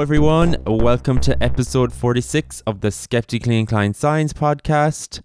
Hello, everyone. Welcome to episode 46 of the Skeptically Inclined Science podcast.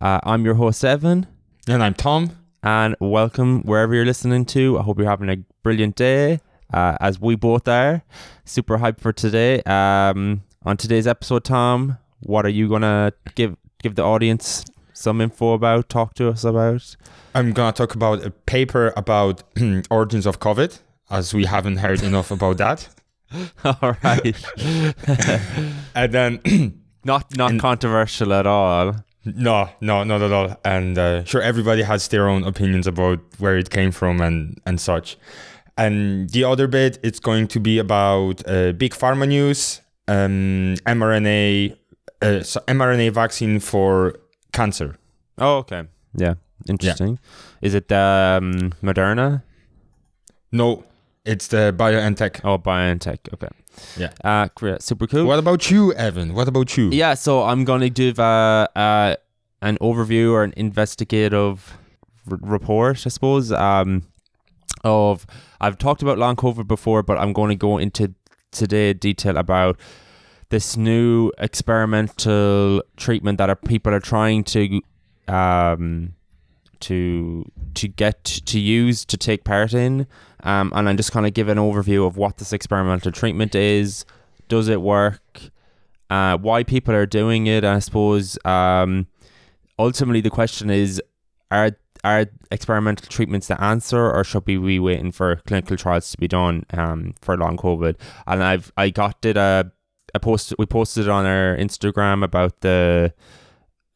Uh, I'm your host, Evan, And I'm Tom. and welcome wherever you're listening to. I hope you're having a brilliant day, uh, as we both are. Super hyped for today. Um, on today's episode, Tom, what are you gonna give give the audience some info about? Talk to us about? I'm going to talk about a paper about origins of COVID, as we haven't heard enough about that. All right. And then, not not And- controversial at all. no, no, not at all. And uh, sure, everybody has their own opinions about where it came from and, and such. And the other bit, it's going to be about uh, big pharma news, um, mRNA, uh, so mRNA vaccine for cancer. Oh, okay. Yeah, interesting. Is it um, Moderna? No, it's the BioNTech. Oh, BioNTech. Okay. Yeah. Uh, great. super cool. What about you, Evan? What about you? Yeah, so I'm going to give uh, uh, an overview or an investigative r- report, I suppose, um, of I've talked about long COVID before, but I'm going to go into today detail about this new experimental treatment that are, people are trying to um, to to get to use to take part in, um, and I'm just kind of give an overview of what this experimental treatment is. Does it work? uh, why people are doing it. And I suppose um, ultimately the question is: Are are experimental treatments the answer, or should we be waiting for clinical trials to be done um, for long COVID? And I've I got did a a post we posted on our Instagram about the.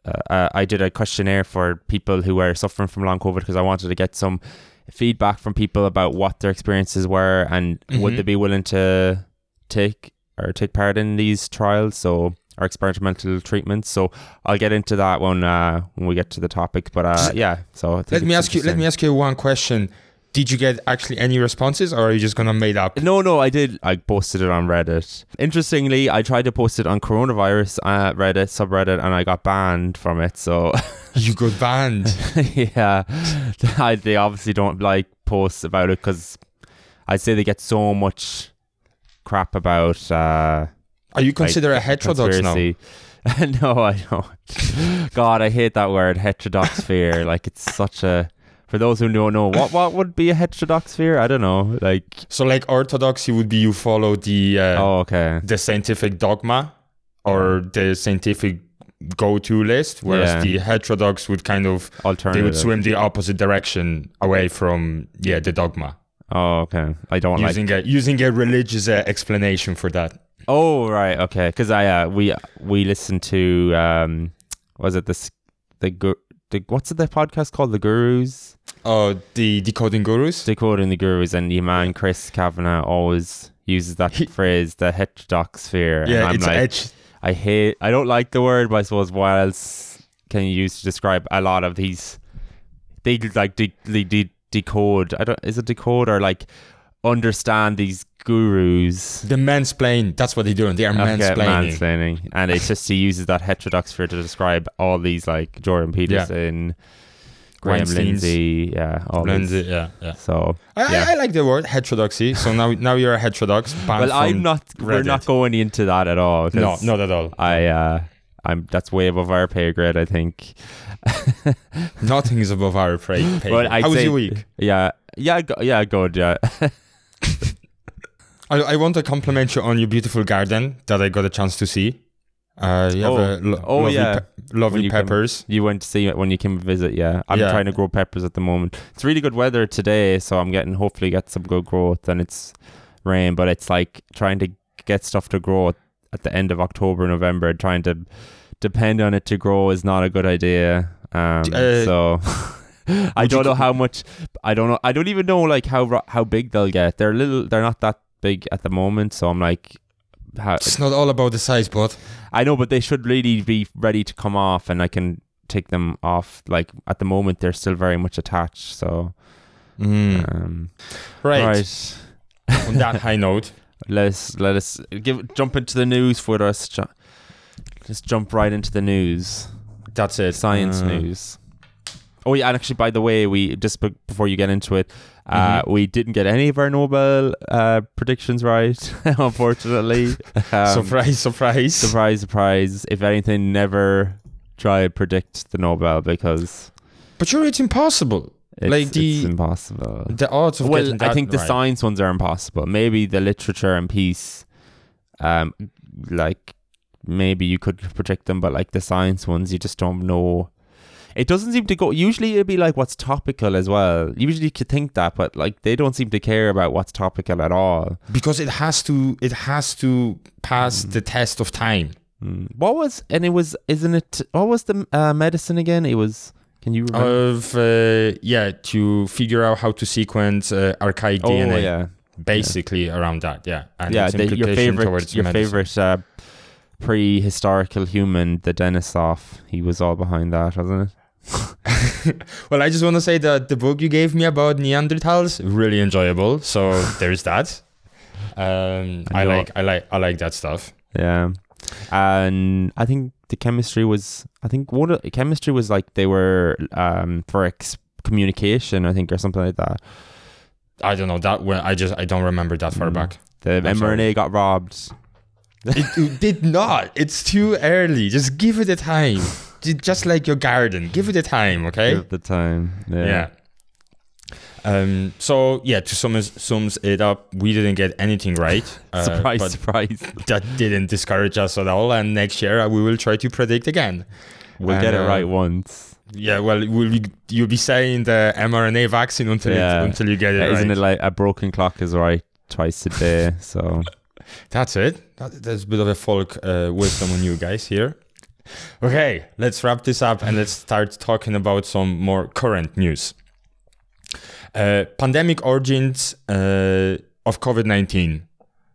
Uh, uh, I did a questionnaire for people who were suffering from long COVID because I wanted to get some feedback from people about what their experiences were and would Mhm. they be willing to take or take part in these trials so or experimental treatments so i'll get into that one uh, when we get to the topic but uh, yeah so Let me ask you. Let me ask you one question. Did you get actually any responses, or are you just gonna made up? no no i did i posted it on reddit interestingly i tried to post it on coronavirus uh, reddit subreddit and i got banned from it so You got banned. yeah I, they obviously don't like posts about it because i'd say they get so much crap about uh Are you considered a heterodox now? no, I don't. God, I hate that word, heterodox sphere. like it's such a. For those who don't know, what what would be a heterodox sphere? I don't know. Like, So, like orthodoxy would be you follow the uh, oh, okay, the scientific dogma or the scientific go-to list, whereas Yeah. the heterodox would kind of they would swim the opposite direction away from yeah the dogma, Oh, okay. I don't like. using a using a religious uh, explanation for that. Oh, right, okay. Because I uh, we we listened to um, was it this the the what's it the podcast called the Gurus Oh, the decoding gurus. decoding the Gurus and your man Chris Kavanagh always uses that He- phrase the heterodox sphere. and yeah, I'm it's like, edge. I hate. I don't like the word, but I suppose what else can you use to describe a lot of these? They like de- they de- decode. I don't. Is it decode or like understand these gurus? The mansplain. That's what they're doing. They are Okay, mansplaining. mansplaining. and it's just he uses that heterodox sphere to describe all these like Jordan Peterson, Graham Lindsay, yeah, all Lindsay, yeah, yeah. So I, Yeah. I, like the word heterodoxy. So now, now you're a heterodox. well, I'm not. We're not going into that at all. No, not at all. I. uh I'm. That's way above our pay grade. I think. Nothing is above our pay. pay. But I'd How was your week? Yeah, yeah, go, yeah, good. Yeah, I, I want to compliment you on your beautiful garden that I got a chance to see. Uh, you have Oh. a lo- Oh, lovely, yeah. pe- lovely you peppers. you went to see it when you came to visit. Yeah, I'm Yeah. trying to grow peppers at the moment. It's really good weather today, so I'm getting hopefully get some good growth. And it's rain, but it's like trying to get stuff to grow at the end of October, November. Trying to depend on it to grow is not a good idea. Um, Uh, so. I don't know how much. I don't know. I don't even know like how how big they'll get. They're little. They're not that big at the moment. So I'm like, how, It's not all about the size, but I know, but they should really be ready to come off, and I can take them off. Like at the moment, they're still very much attached. So, um, right. right. On that high note, Let's let us give jump into the news for us. Ju- Just jump right into the news, that's it. science Uh, news. Oh yeah, and actually, by the way, we just be- before you get into it, uh, we didn't get any of our Nobel uh, predictions right, unfortunately. Um, surprise, surprise. surprise, surprise! If anything, never try to predict the Nobel because But sure, it's impossible. it's, Like the- it's impossible. The odds of Well, getting I think the right. science ones are impossible. Maybe the literature and peace, um, like maybe you could predict them, but like the science ones, you just don't know. It doesn't seem to go. Usually, it'd be like what's topical as well. Usually, you could think that, but like they don't seem to care about what's topical at all. because it has to it has to pass Mm. the test of time. Mm. What was and it was isn't it? What was the uh, medicine again? It was. Can you remember? Of uh, yeah, to figure out how to sequence uh, archaic oh DNA, yeah, basically around that. Yeah, and yeah. The, your favorite, your medicine. favorite uh, prehistorical human, the Denisov. He was all behind that, wasn't it? Well, I just want to say that the book you gave me about Neanderthals really enjoyable. So there's that. Um, I I like I like I like that stuff. Yeah. And I think the chemistry was I think what chemistry was like they were um for ex- communication, I think, or something like that. I don't know that when I just I don't remember that far Mm. back. The I'm mRNA sorry. got robbed. It, it did not. It's too early. Just give it a time. Ju- Just like your garden, give it a time. Okay. at the time. Yeah. Yeah. Um. So yeah, to sum sums it up, we didn't get anything right. uh, surprise, surprise. that didn't discourage us at all. And next year uh, we will try to predict again. We'll get it Uh, right once. Yeah. Well, will you, you'll be saying the mRNA vaccine until Yeah. it, until you get it Isn't right. it like a broken clock is right twice a day? So That's it. That, that's a bit of a folk uh, wisdom on you guys here. Okay, let's wrap this up and let's start talking about some more current news. Uh, pandemic origins uh, of COVID 19.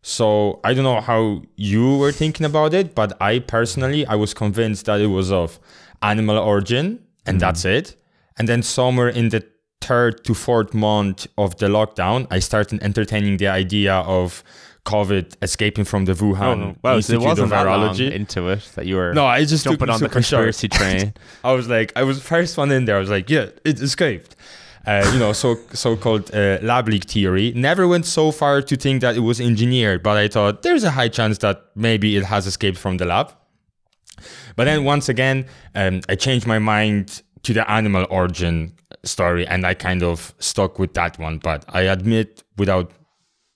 So I don't know how you were thinking about it, but I personally I was convinced that it was of animal origin and that's it. And then somewhere in the third to fourth month of the lockdown, I started entertaining the idea of COVID escaping from the Wuhan well, so it Institute wasn't of Virology. into it that you were No, I just jumping on the short. conspiracy train. I was like, I was first one in there. I was like, yeah, it escaped. Uh, you know, so so-called uh, lab leak theory. Never went so far to think that it was engineered, but I thought there's a high chance that maybe it has escaped from the lab. But then once again, um, I changed my mind to the animal origin story, and I kind of stuck with that one. But I admit, without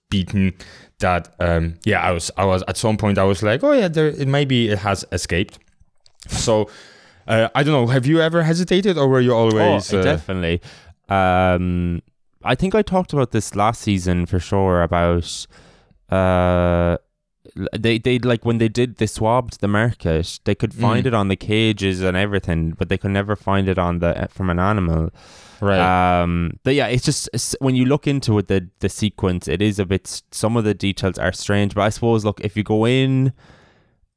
beaten, that um, yeah, I was I was at some point I was like, oh yeah, there it maybe it has escaped. So. Uh, I don't know. Have you ever hesitated, or were you always? oh, uh, definitely. Um, I think I talked about this last season for sure about uh they they like when they did they swabbed the market they could find Mm. it on the cages and everything but they could never find it on the from an animal right. um but yeah it's just it's, when you look into it the the sequence it is a bit some of the details are strange but i suppose look if you go in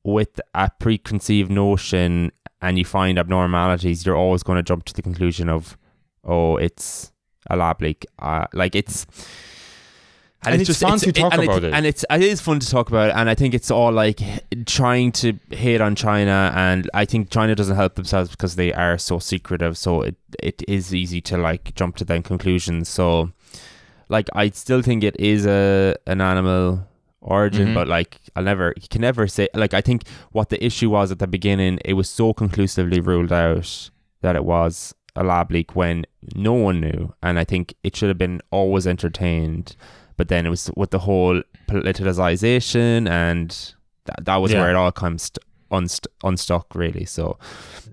with a preconceived notion and you find abnormalities you're always going to jump to the conclusion of oh it's a lab leak uh, like it's And it's fun to talk about it. and it's it is fun to talk about it, and I think it's all like trying to hate on China, and I think China doesn't help themselves because they are so secretive. So it it is easy to like jump to them conclusions. So like I still think it is a an animal origin, Mhm. but like I'll never you can never say like I think what the issue was at the beginning, it was so conclusively ruled out that it was a lab leak when no one knew, and I think it should have been always entertained. But then it was with the whole politicization, and that, that was Yeah. where it all comes st- unst- unstuck, really. So,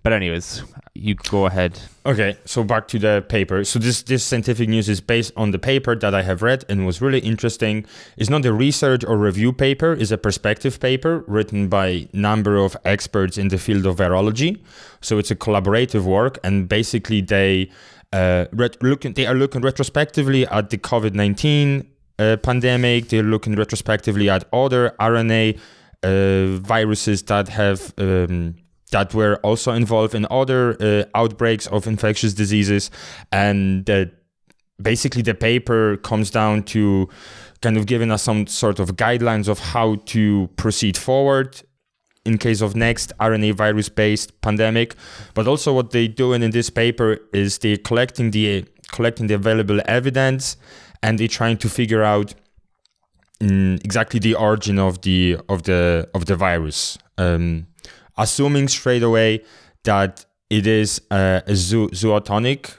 but anyways, you go ahead. Okay, so back to the paper. So this this scientific news is based on the paper that I have read and was really interesting. It's not a research or review paper; it's a perspective paper written by number of experts in the field of virology. So it's a collaborative work, and basically they uh, ret- looking they are looking retrospectively at the COVID nineteen uh, pandemic. They're looking retrospectively at other RNA uh, viruses that have um, that were also involved in other uh, outbreaks of infectious diseases, and basically the paper comes down to kind of giving us some sort of guidelines of how to proceed forward in case of next RNA virus based pandemic. But also, what they're doing in this paper is they're collecting the collecting the available evidence and they're trying to figure out mm, exactly the origin of the of the of the virus. Um, assuming straight away that it is a, zoo, zootonic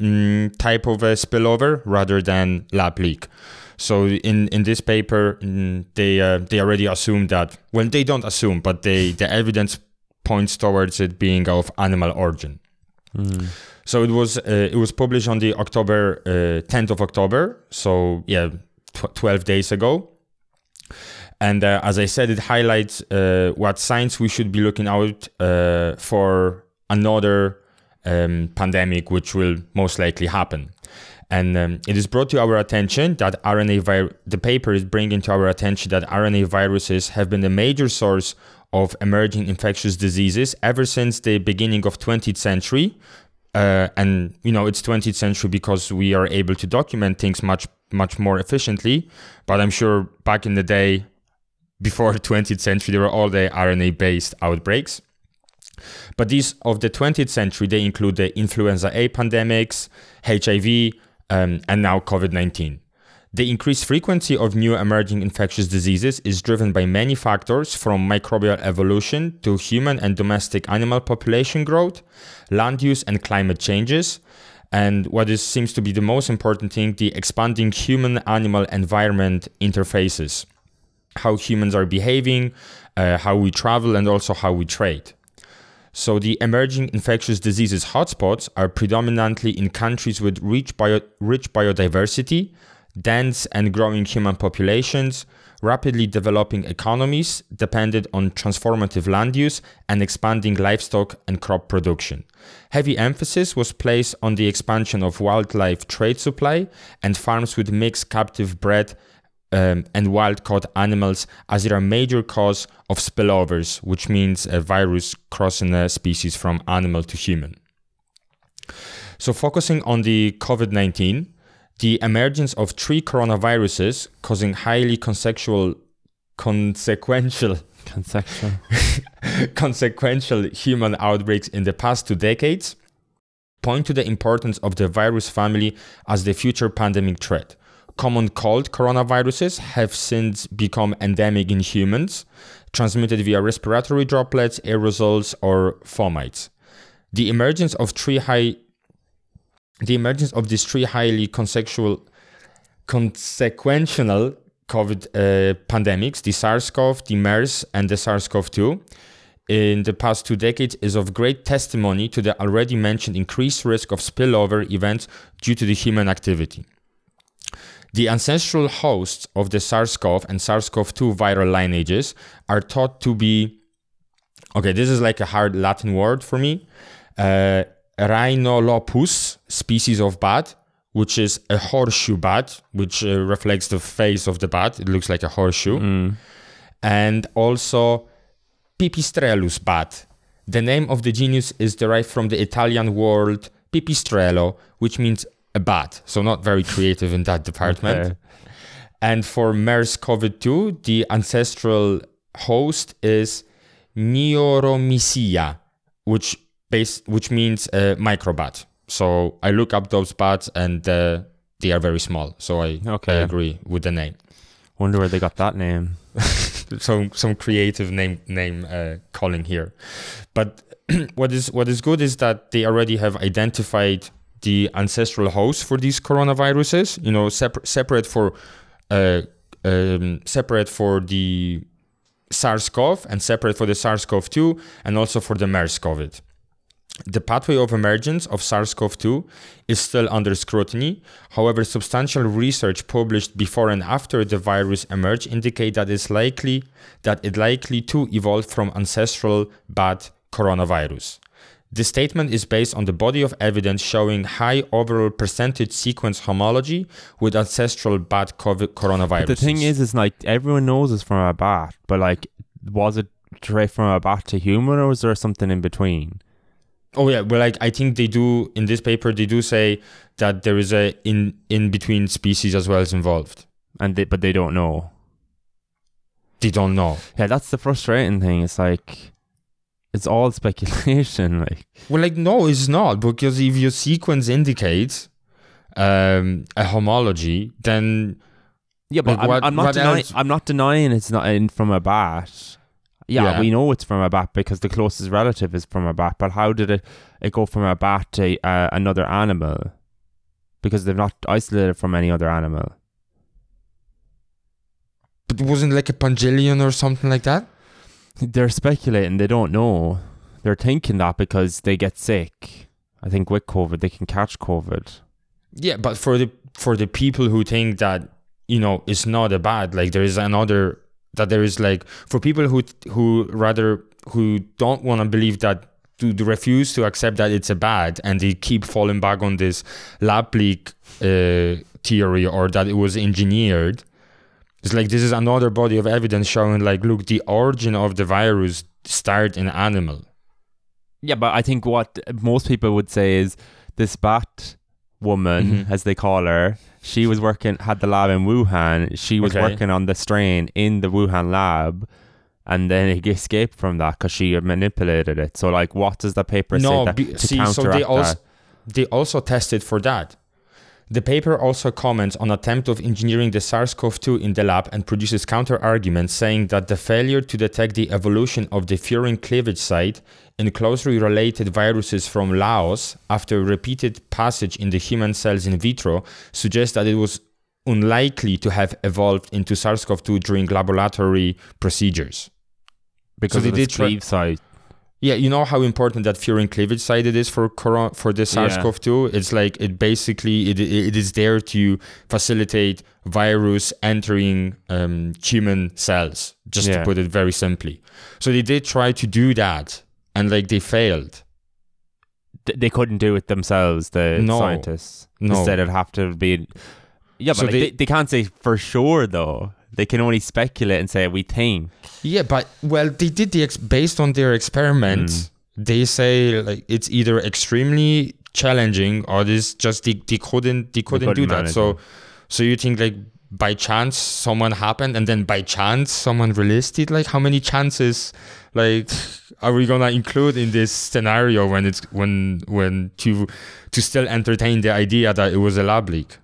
mm, type of a spillover rather than lab leak. So in, in this paper, mm, they uh, they already assume that. Well, they don't assume, but they the evidence points towards it being of animal origin. Mm. So it was uh, it was published on the October uh, 10th of October. So yeah, tw- 12 days ago. And uh, as I said, it highlights uh, what signs we should be looking out uh, for another um, pandemic, which will most likely happen. And um, it is brought to our attention that RNA vi- the paper is bringing to our attention that RNA viruses have been a major source of emerging infectious diseases ever since the beginning of 20th century. Uh, and you know it's 20th century because we are able to document things much much more efficiently. But I'm sure back in the day, before the 20th century, there were all the RNA based outbreaks. But these of the 20th century, they include the influenza A pandemics, HIV, um, and now COVID 19. The increased frequency of new emerging infectious diseases is driven by many factors from microbial evolution to human and domestic animal population growth, land use and climate changes, and what is, seems to be the most important thing the expanding human animal environment interfaces. How humans are behaving, uh, how we travel, and also how we trade. So the emerging infectious diseases hotspots are predominantly in countries with rich, bio- rich biodiversity, dense and growing human populations, rapidly developing economies dependent on transformative land use and expanding livestock and crop production. Heavy emphasis was placed on the expansion of wildlife trade supply and farms with mixed captive bred um, and wild caught animals as they are a major cause of spillovers, which means a virus crossing a species from animal to human. So, focusing on the COVID 19, the emergence of three coronaviruses causing highly consequential, consequential, Consequential. consequential human outbreaks in the past two decades point to the importance of the virus family as the future pandemic threat. Common cold coronaviruses have since become endemic in humans, transmitted via respiratory droplets, aerosols, or fomites. The emergence of three high the emergence of these three highly consequential consequential COVID uh, pandemics, the SARS-CoV, the MERS, and the SARS-CoV-2, in the past two decades is of great testimony to the already mentioned increased risk of spillover events due to the human activity. The ancestral hosts of the SARS-CoV and SARS-CoV-2 viral lineages are thought to be okay. This is like a hard Latin word for me. Uh, Rhinolopus species of bat, which is a horseshoe bat, which uh, reflects the face of the bat. It looks like a horseshoe. And also Pipistrellus bat. The name of the genus is derived from the Italian word pipistrello, which means a bat. So not very creative in that department. Okay. And for MERS-CoV-2, the ancestral host is Neuromycia, which base, which means uh, microbat. So I look up those bats and uh, they are very small. So I, Okay. I agree with the name. Wonder where they got that name. some some creative name name uh, calling here. But what is what is good is that they already have identified the ancestral host for these coronaviruses. You know, separ- separate for uh, um, separate for the SARS-CoV and separate for the SARS-CoV-2 and also for the MERS-CoV. The pathway of emergence of SARS-CoV-2 is still under scrutiny. However, substantial research published before and after the virus emerged indicate that it's likely that it likely to evolve from ancestral bat coronavirus. The statement is based on the body of evidence showing high overall percentage sequence homology with ancestral bat COVID coronavirus. The thing is, is like everyone knows it's from a bat, but like, was it from a bat to human, or was there something in between? Oh yeah, well, like I think they do in this paper. They do say that there is a in in between species as well as involved. And they, but they don't know. they don't know. Yeah, that's the frustrating thing. It's like it's all speculation. Like Well, like no, it's not because if your sequence indicates um, a homology, then yeah, but Like, I'm, what- I'm not denying. I'm not denying it's not in from a bat. Yeah, Yeah. we know it's from a bat because the closest relative is from a bat. But how did it it go from a bat to uh, another animal? Because they've not isolated from any other animal. but it wasn't like a pangillion or something like that. They're speculating. They don't know. They're thinking that because they get sick. I think with COVID, they can catch COVID. Yeah, but for the for the people who think that you know it's not a bad, like there is another that there is like for people who who rather who don't want to believe that to, to refuse to accept that it's a bad and they keep falling back on this lab leak uh, theory or that it was engineered. It's like this is another body of evidence showing like look the origin of the virus started in animal. Yeah, but I think what most people would say is this bat woman, Mhm. as they call her, she was working, had the lab in Wuhan. She was Okay. working on the strain in the Wuhan lab. And then he escaped from that because she had manipulated it. So, like, what does the paper say no, that, be, to see, so they also that? they also tested for that. The paper also comments on attempt of engineering the SARS-CoV-2 in the lab and produces counter arguments saying that the failure to detect the evolution of the furin cleavage site in closely related viruses from Laos after repeated passage in the human cells in vitro suggests that it was unlikely to have evolved into SARS-CoV-2 during laboratory procedures. Because they of did try- cleave site. Yeah, you know how important that furin cleavage site it is for coron- for the SARS-CoV-2. It's like it basically it, it is there to facilitate virus entering um, human cells. Just Yeah. to put it very simply. So they did try to do that, and like they failed. Th- They couldn't do it themselves, the No. scientists. No. Instead, it'd have to be. Yeah, but So like, they- they, they can't say for sure, though. They can only speculate and say, we think. Yeah, but well, they did the ex- based on their experiments. Mm. They say like it's either extremely challenging or this just they, they couldn't they couldn't, do couldn't that. So it. so you think like by chance someone happened and then by chance someone released it? Like how many chances like are we gonna include in this scenario when it's when when to to still entertain the idea that it was a lab leak?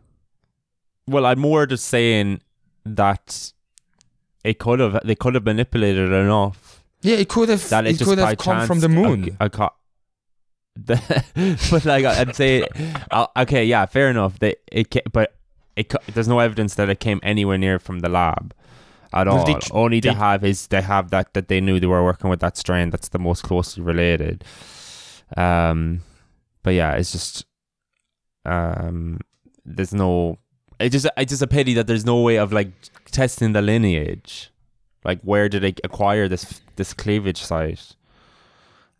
Well, I'm more just saying that it could have they could have manipulated it enough Yeah, it could have that it, it could have come chance from the moon. A co- but like I'd say, uh, okay, yeah, fair enough. They it but it there's no evidence that it came anywhere near from the lab at Well, all. they Only they- to have is they have that that they knew they were working with that strain that's the most closely related. Um, but yeah, it's just um, there's no. It just it's just a pity that there's no way of like testing the lineage. Like, where did they acquire this this cleavage site?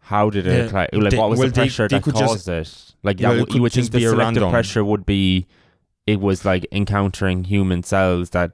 How did it Yeah, acquire? Like, what was well, the pressure that could just- caused it? Like, Well, that, it you would think just the selective random. pressure would be, it was like encountering human cells that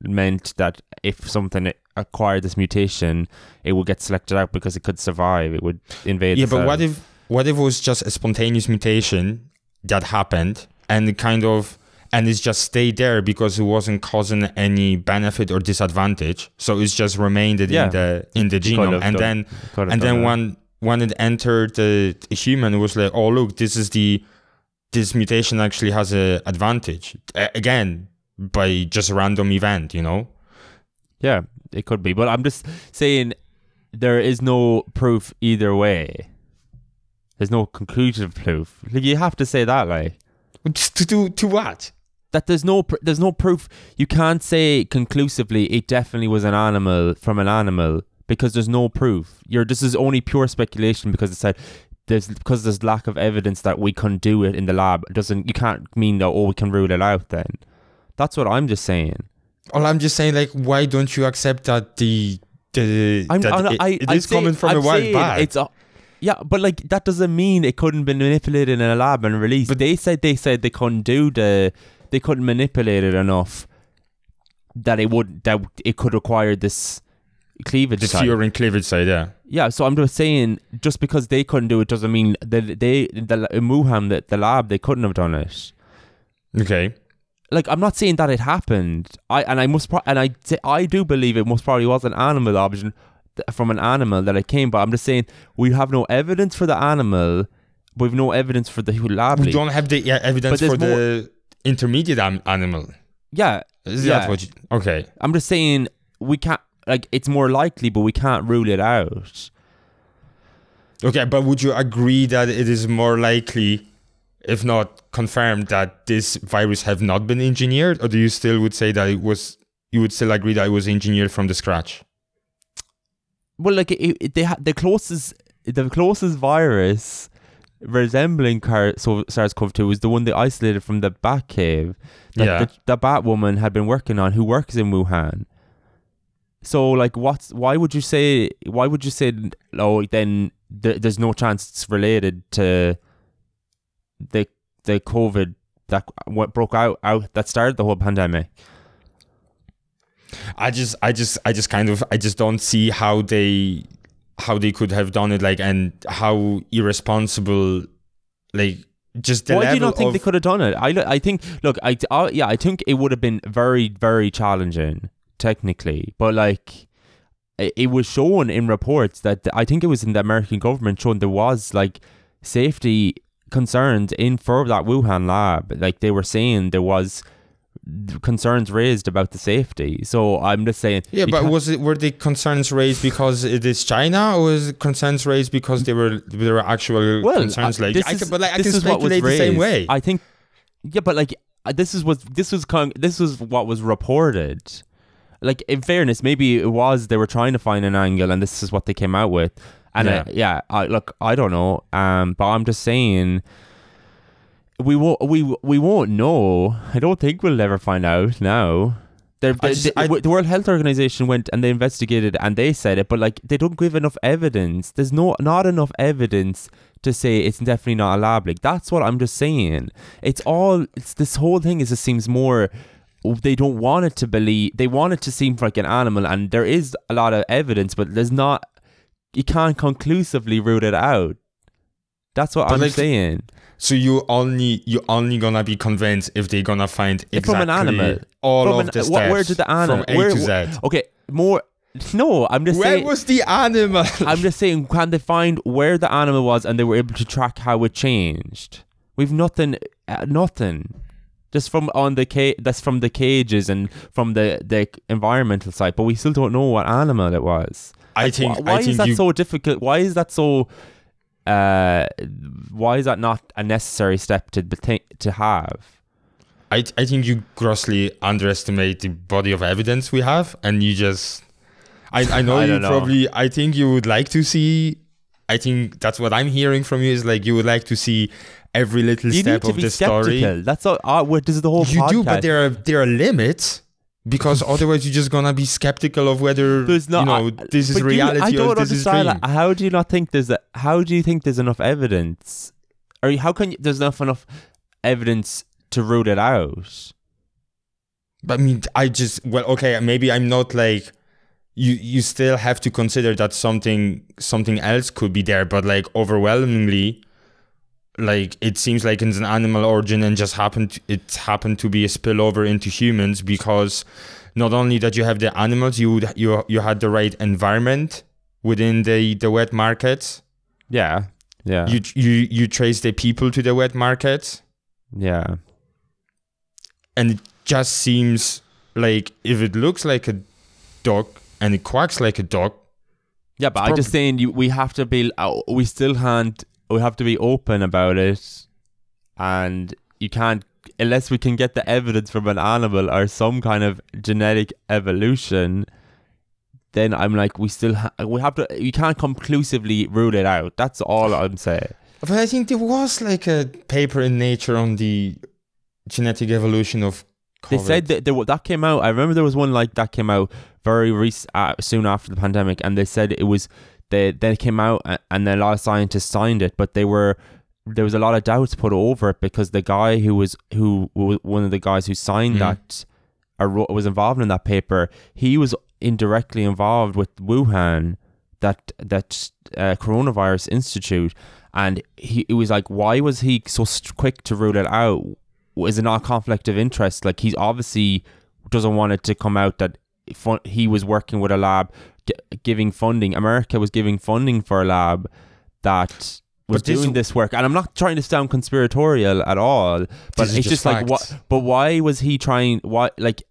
meant that if something acquired this mutation, it would get selected out because it could survive. It would invade. yeah the but what if what if it was just a spontaneous mutation that happened and it kind of and it's just stayed there because it wasn't causing any benefit or disadvantage so it's just remained in Yeah. the in the genome have and then and then that. when when it entered the human it was like oh look this is the this mutation actually has a advantage A- again by just a random event you know Yeah, it could be. But I'm just saying there is no proof either way. There's no conclusive proof. Like you have to say that, like just to do to what that. There's no pr- there's no proof. You can't say conclusively it definitely was an animal from an animal because there's no proof. You're this is only pure speculation because it said there's because there's lack of evidence that we can do it in the lab. It doesn't you can't mean that oh we can rule it out then. That's what I'm just saying. Well, I'm just saying, like, why don't you accept that the the I'm, that I'm, it, I, it I'm coming from I'm a wild bat? It's a, yeah, but like that doesn't mean it couldn't be manipulated in a lab and released. But- they said they said they couldn't do the they couldn't manipulate it enough that it would that it could require this cleavage. the furin cleavage side, yeah. Yeah, so I'm just saying, just because they couldn't do it doesn't mean that they the in Wuhan the, the lab they couldn't have done it. Okay. like I'm not saying that it happened. I and I must pro- and I I do believe it most probably was an animal origin from an animal that it came. But I'm just saying we have no evidence for the animal. We've no evidence for the lab. We leak. don't have the yeah, evidence for the intermediate am- animal. Yeah, Is Yeah. that what you, okay. I'm just saying we can't. Like it's more likely, but we can't rule it out. Okay, but would you agree that it is more likely, if not confirmed, that this virus have not been engineered, or do you still would say that it was? You would still agree that it was engineered from the scratch? Well, like it, it, they ha- the closest the closest virus resembling car- so SARS-CoV-2 was the one they isolated from the bat cave that Yeah. the, the bat woman had been working on, who works in Wuhan. So, like, what's why would you say why would you say oh then th- there's no chance it's related to the the COVID that what broke out out that started the whole pandemic? I just, I just, I just kind of, I just don't see how they, how they could have done it, like, and how irresponsible, like, just the Why do you not think they could have done it? I, I think look, I, I yeah, I think it would have been very very challenging technically, but like it, was shown in reports that I think it was in the American government shown there was like safety concerns in for that Wuhan lab. Like they were saying there was concerns raised about the safety. So I'm just saying Yeah, but was it were the concerns raised because it is China, or was it concerns raised because they were there were actual well, concerns? uh, Like, this I is, can, but like I can is what was speculate the same way. I think, yeah, but like uh, this is what this was con- this was what was reported. Like in fairness, maybe it was they were trying to find an angle, and this is what they came out with. And Yeah. yeah, yeah I, look, I don't know, um, but I'm just saying. We won't. We we won't know. I don't think we'll ever find out now. They- just- they- I- the World Health Organization went and they investigated and they said it, but like they don't give enough evidence. There's no not enough evidence to say it's definitely not a lab leak. That's what I'm just saying. It's all. It's this whole thing is. It seems more. They don't want it to believe. They want it to seem like an animal, and there is a lot of evidence, but there's not. You can't conclusively root it out. That's what But I'm like- saying. so you only you only gonna be convinced if they're gonna find If from exactly an animal. all From of an- the steps where did the animal? from A where, to Z. Okay, more. No, I'm just Where saying. Where was the animal? I'm just saying, can they find where the animal was and they were able to track how it changed? We've nothing, uh, nothing. Just from on the ca- that's from the cages and from the the environmental side, but we still don't know what animal it was. I Like, think wh- why I is think that you so difficult? Why is that so? Uh, why is that not a necessary step to thi- to have? I I think you grossly underestimate the body of evidence we have, and you just. I I know I you know. probably. I think you would like to see. I think that's what I'm hearing from you is like you would like to see every little You step need to of be the story. skeptical. That's all. Uh, what- this is the whole. You do, but there are there are limits because otherwise you're just gonna be skeptical of whether There's not. you know I- this is do you- reality I don't or this is understand. like, how do you not think there's? A, how do you think there's enough evidence? Or how can you, there's enough enough evidence to root it out? But I mean, I just well, okay, maybe I'm not like you. You still have to consider that something something else could be there, but like overwhelmingly, like it seems like it's an animal origin and just happened. To, it happened to be a spillover into humans because not only that you have the animals, you would- you you had the right environment within the the wet markets. Yeah, yeah, You you you trace the people to the wet markets. yeah. and it just seems like if it looks like a dog and it quacks like a dog, Yeah, but It's I'm just saying you, we have to be. Uh, we still can't. We have to be open about it, and you can't unless we can get the evidence from an animal or some kind of genetic evolution. Then I'm like, we still ha- we have to. You can't conclusively rule it out. That's all I'm saying. but I think there was like a paper in Nature on the genetic evolution of. COVID. They said that there, that came out. I remember there was one like that came out very rec- uh, soon after the pandemic, and they said it was they they came out and a lot of scientists signed it, but they were there was a lot of doubts put over it because the guy who was who was one of the guys who signed Mhm. that or was involved in that paper. He was indirectly involved with Wuhan, that that uh, coronavirus institute, and he it was like, why was he so quick to rule it out? is it not a conflict of interest? Like he's obviously doesn't want it to come out that fun, he was working with a lab giving funding. America was giving funding for a lab that was this- doing this work, and I'm not trying to sound conspiratorial at all, but it's just just, like what. But why was he trying? Why like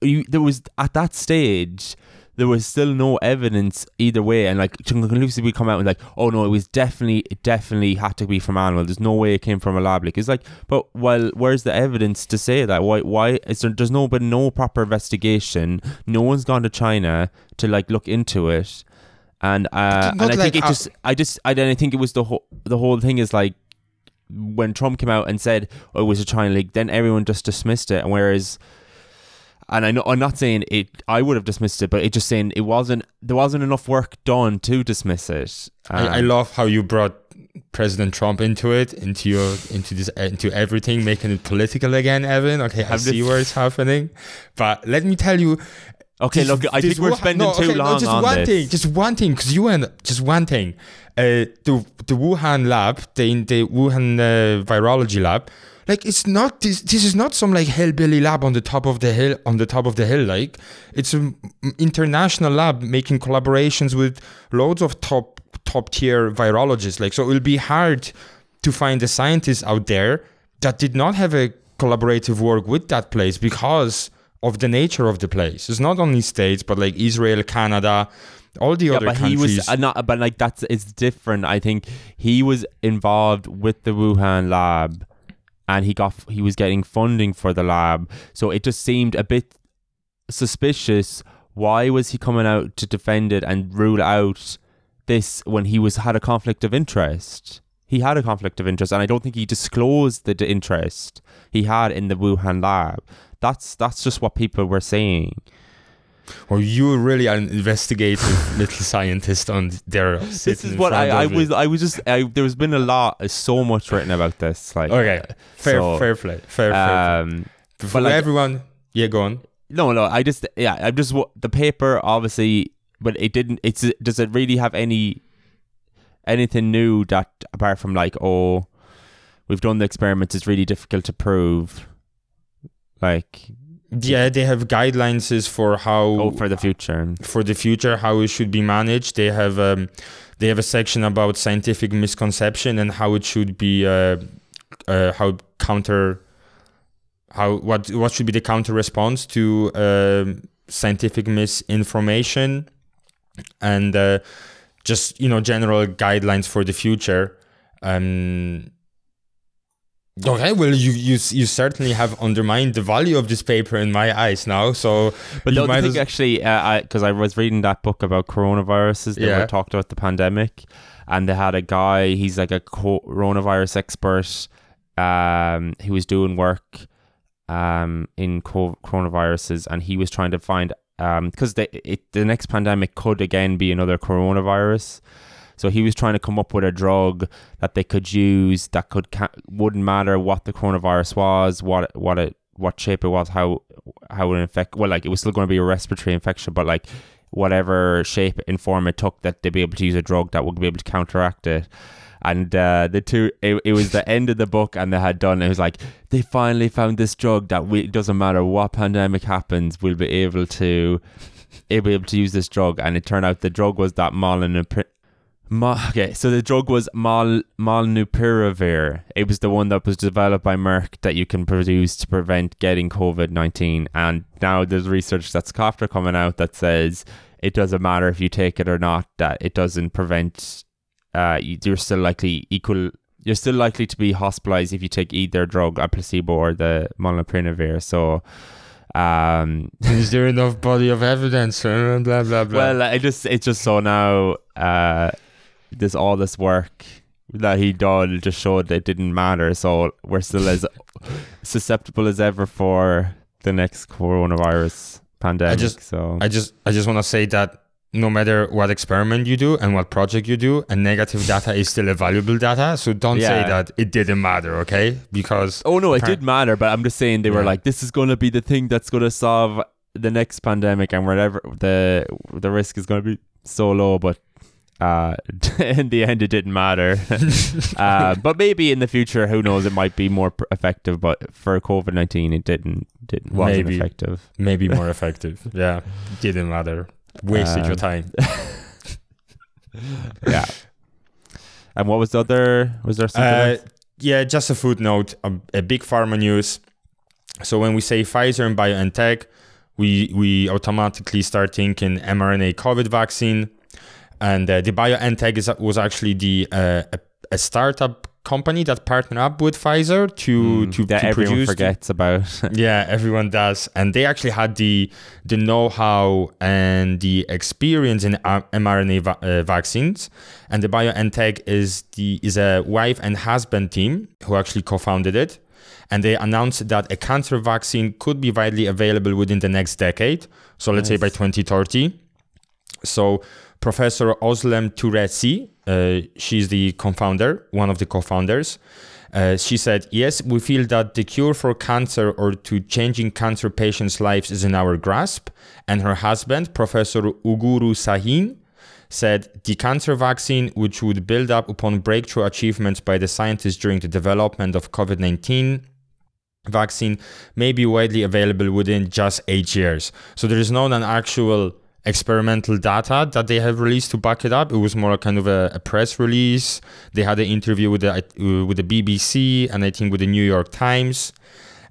you? There was at that stage. There was still no evidence either way, and like to conclusively come out and like, oh no, it was definitely, it definitely had to be from animal. There's no way it came from a lab leak. It's like, but well, where's the evidence to say that? Why? Why is there? There's no, but no proper investigation. No one's gone to China to like look into it, and uh, and I like think it uh, just, I just, I then I think it was the whole, the whole thing is like when Trump came out and said oh, it was a China leak, then everyone just dismissed it. And whereas, and I know I'm not saying it, I would have dismissed it, but it just saying it wasn't there wasn't enough work done to dismiss it. I, I Um, love how you brought President Trump into it, into your, into this, into everything, making it political again, Evan. Okay, I see where it's happening, but let me tell you. Okay, look, I think we're spending no, too okay, no, just on one this. thing, just one thing, because you and just one thing. Uh, the the Wuhan lab, the the Wuhan uh, virology lab, like it's not this. This is not some like hillbilly lab on the top of the hill. On the top of the hill, like it's an international lab making collaborations with loads of top top tier virologists. Like so, it will be hard to find the scientists out there that did not have a collaborative work with that place because of the nature of the place. It's not only states, but like Israel, Canada, all the Yeah, other but he was uh, not. But like that's it's different. I think he was involved with the Wuhan lab, and he got he was getting funding for the lab. So it just seemed a bit suspicious. Why was he coming out to defend it and rule out this when he was had a conflict of interest? He had a conflict of interest, and I don't think he disclosed the d- interest he had in the Wuhan lab. That's that's just what people were saying. or you really are an investigative little scientist on there. this is what I, I was I was just I, there's been a lot so much written about this like Okay, fair, So, fair play, fair, fair. play. um For like- everyone, yeah, go on. no no I just yeah I'm just the paper obviously but it didn't it's does it really have any anything new that apart from like oh we've done the experiments it's really difficult to prove like Yeah, they have guidelines for how oh for the future for the future how it should be managed. They have um, they have a section about scientific misconception and how it should be uh, uh, how counter how what what should be the counter response to uh, scientific misinformation and uh, just you know general guidelines for the future. Um, Okay, well, you, you you certainly have undermined the value of this paper in my eyes now. So, But you the might other as- thing, actually, uh, I because I was reading that book about coronaviruses, they Yeah. were talked about the pandemic, and they had a guy. He's like a coronavirus expert. Um, he was doing work, um, in co- coronaviruses, and he was trying to find um because the it, the next pandemic could again be another coronavirus. So he was trying to come up with a drug that they could use that could ca- wouldn't matter what the coronavirus was, what what it what shape it was, how how it infect. Well, like it was still going to be a respiratory infection, but like whatever shape and form it took, that they'd be able to use a drug that would be able to counteract it. And uh, the two, it, it was the end of the book, and they had done. It was like they finally found this drug that we, it doesn't matter what pandemic happens, we'll be able to, able able to use this drug. And it turned out the drug was that molnupiravir. Ma- okay, so the drug was mal molnupiravir. It was the one that was developed by Merck that you can produce to prevent getting COVID nineteen. And now there's research that's after coming out that says it doesn't matter if you take it or not. That it doesn't prevent. Uh, you- you're still likely equal. You're still likely to be hospitalized if you take either drug, a placebo or the molnupiravir. So, um, is there enough body of evidence? Blah blah blah. well, I just it's just so now uh this all this work that he done just showed it didn't matter. So we're still as susceptible as ever for the next coronavirus pandemic. I just- so I just I just want to say that no matter what experiment you do and what project you do, a negative data is still a valuable data. So don't say that it didn't matter, okay? Because Oh no, it did matter, but I'm just saying they were like, this is going to be the thing that's going to solve the next pandemic, and whatever the the risk is going to be so low. But uh, in the end, it didn't matter. uh, but maybe in the future, who knows? It might be more effective. But for COVID nineteen, it didn't didn't wasn't Maybe. effective. Maybe more effective. Yeah, didn't matter. Wasted your Um, time. Yeah. And what was the other? Was there something? Uh, yeah, just a footnote, a, a big pharma news. So when we say Pfizer and BioNTech, we we automatically start thinking mRNA COVID vaccine, and uh, the BioNTech is, was actually the uh, a, a startup company that partnered up with Pfizer to Mm, to, that to everyone produce. forgets about. yeah, everyone does, and they actually had the the know-how and the experience in uh, mRNA va- uh, vaccines. And the BioNTech is the is a wife and husband team who actually co-founded it, and they announced that a cancer vaccine could be widely available within the next decade. So let's say by 2030. So Professor Özlem Türeci, uh, she's the co-founder, one of the co-founders. Uh, she said, "Yes, we feel that the cure for cancer or to changing cancer patients' lives is in our grasp." And her husband, Professor Uguru Sahin, said the cancer vaccine, which would build up upon breakthrough achievements by the scientists during the development of COVID-19 vaccine, may be widely available within just eight years. So there is not an actual experimental data that they have released to back it up. It was more kind of a, a press release. They had an interview with the uh, with the BBC and I think with the New York Times.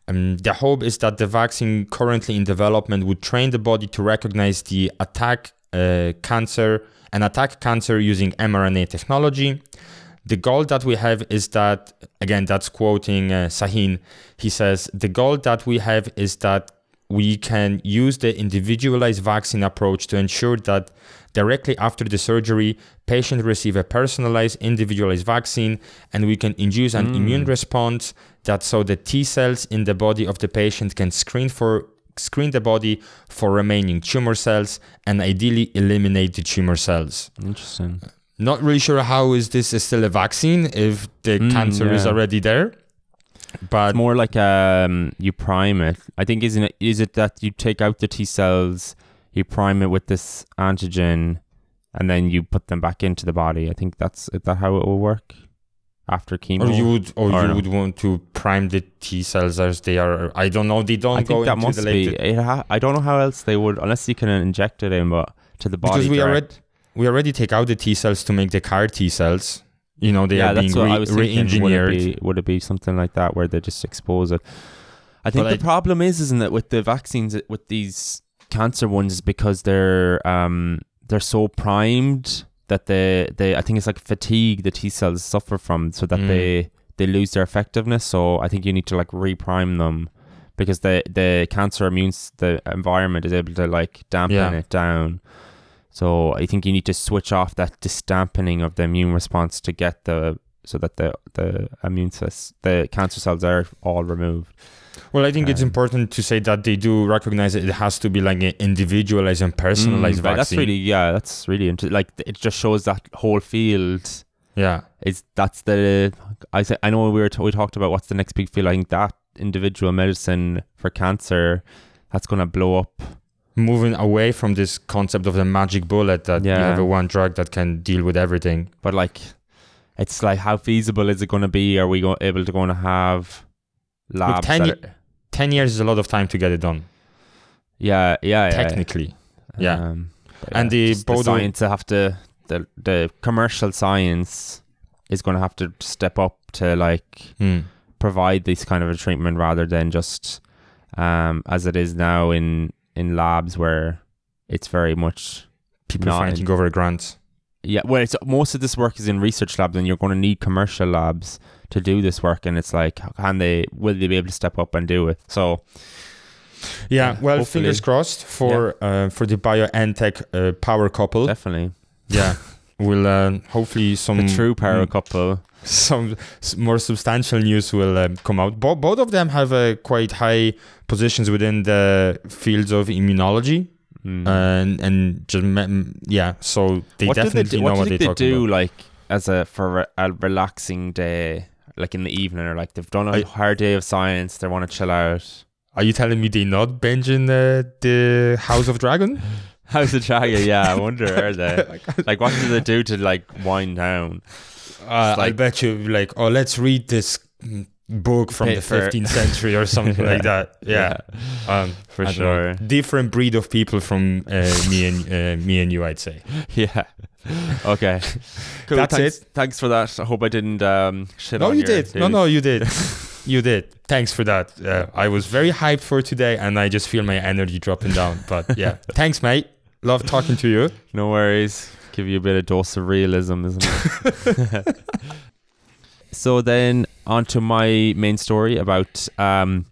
Um, the hope is that the vaccine currently in development would train the body to recognize the attack uh, cancer and attack cancer using mRNA technology. The goal that we have is that, again, that's quoting uh, Sahin. He says, The goal that we have is that we can use the individualized vaccine approach to ensure that directly after the surgery, patients receive a personalized, individualized vaccine, and we can induce an Mm. immune response that so the T cells in the body of the patient can screen for screen the body for remaining tumor cells and ideally eliminate the tumor cells. Interesting. Not really sure how is this is still a vaccine if the Mm, cancer is already there. But It's more like um, you prime it. I think isn't it? Is it that you take out the T cells, you prime it with this antigen, and then you put them back into the body? I think that's is that how it will work after chemo. or you would or, Or you no. would want to prime the T cells as they are. I don't know. They don't I go that into must the be. It ha- I don't know how else they would, unless you can inject it in, but to the body. because we direct. already we already take out the T cells to make the CAR T cells. You know they yeah, are being that's what I re- thinking. Would it, be, would it be something like that where they just expose it? I think But the I- problem is, isn't it, with the vaccines, with these cancer ones, is because they're um they're so primed that they they I think it's like fatigue the T cells suffer from, so that Mm. they they lose their effectiveness. So I think you need to like reprime them because the the cancer immune the environment is able to like dampen Yeah. it down. So I think you need to switch off that disdampening of the immune response to get the so that the the immune cells the cancer cells are all removed. Well, I think it's Um, important to say that they do recognize it has to be like an individualized and personalized Mm, vaccine. That's really yeah, that's really interesting. like it just shows that whole field yeah. is that's the I say I know we were t- we talked about what's the next big field. I think that individual medicine for cancer that's going to blow up. Moving away from this concept of the magic bullet that you Yeah. have a one drug that can deal with everything. But like, it's like how feasible is it going to be? Are we go- able to going to have labs? 10 that are- 10 years is a lot of time to get it done, yeah, yeah, yeah. technically. yeah. Um, but And the just the Bodo- science have to the the commercial science is going to have to step up to like Hmm. provide this kind of a treatment rather than just um as it is now in in labs where it's very much People fighting in- over grants. yeah well it's most of this work is in research labs and you're going to need commercial labs to do this work and it's like can they will they be able to step up and do it so Yeah, Yeah, well, hopefully. fingers crossed for uh, for the BioNTech uh, power couple. definitely yeah, will uh, hopefully some the true power mm, couple some s- more substantial news will um, come out. Bo- both of them have uh, quite high positions within the fields of immunology, Mm. and and just yeah. So they what do definitely do, know what, what they you think talk they do about. like as a for a relaxing day like in the evening or like they've done a I- hard day of science they want to chill out Are you telling me they not binge in uh, the House of Dragon? How's the Chaga? Yeah, I wonder are they like what do they do to like wind down? Uh, I like- bet you like, oh, let's read this book from the Paper. 15th century or something like that. Yeah, Um, for I sure. know. Different breed of people from uh, me and uh, me and you, I'd say. Yeah. Okay. Cool. That's thanks, it. Thanks for that. I hope I didn't um, shit No, on you did. No, no, you did. you did. Thanks for that. Uh, I was very hyped for today, and I just feel my energy dropping down. But yeah, thanks, mate. Love talking to you. No worries. Give you a bit of dose of realism, isn't it? so then on to my main story about um,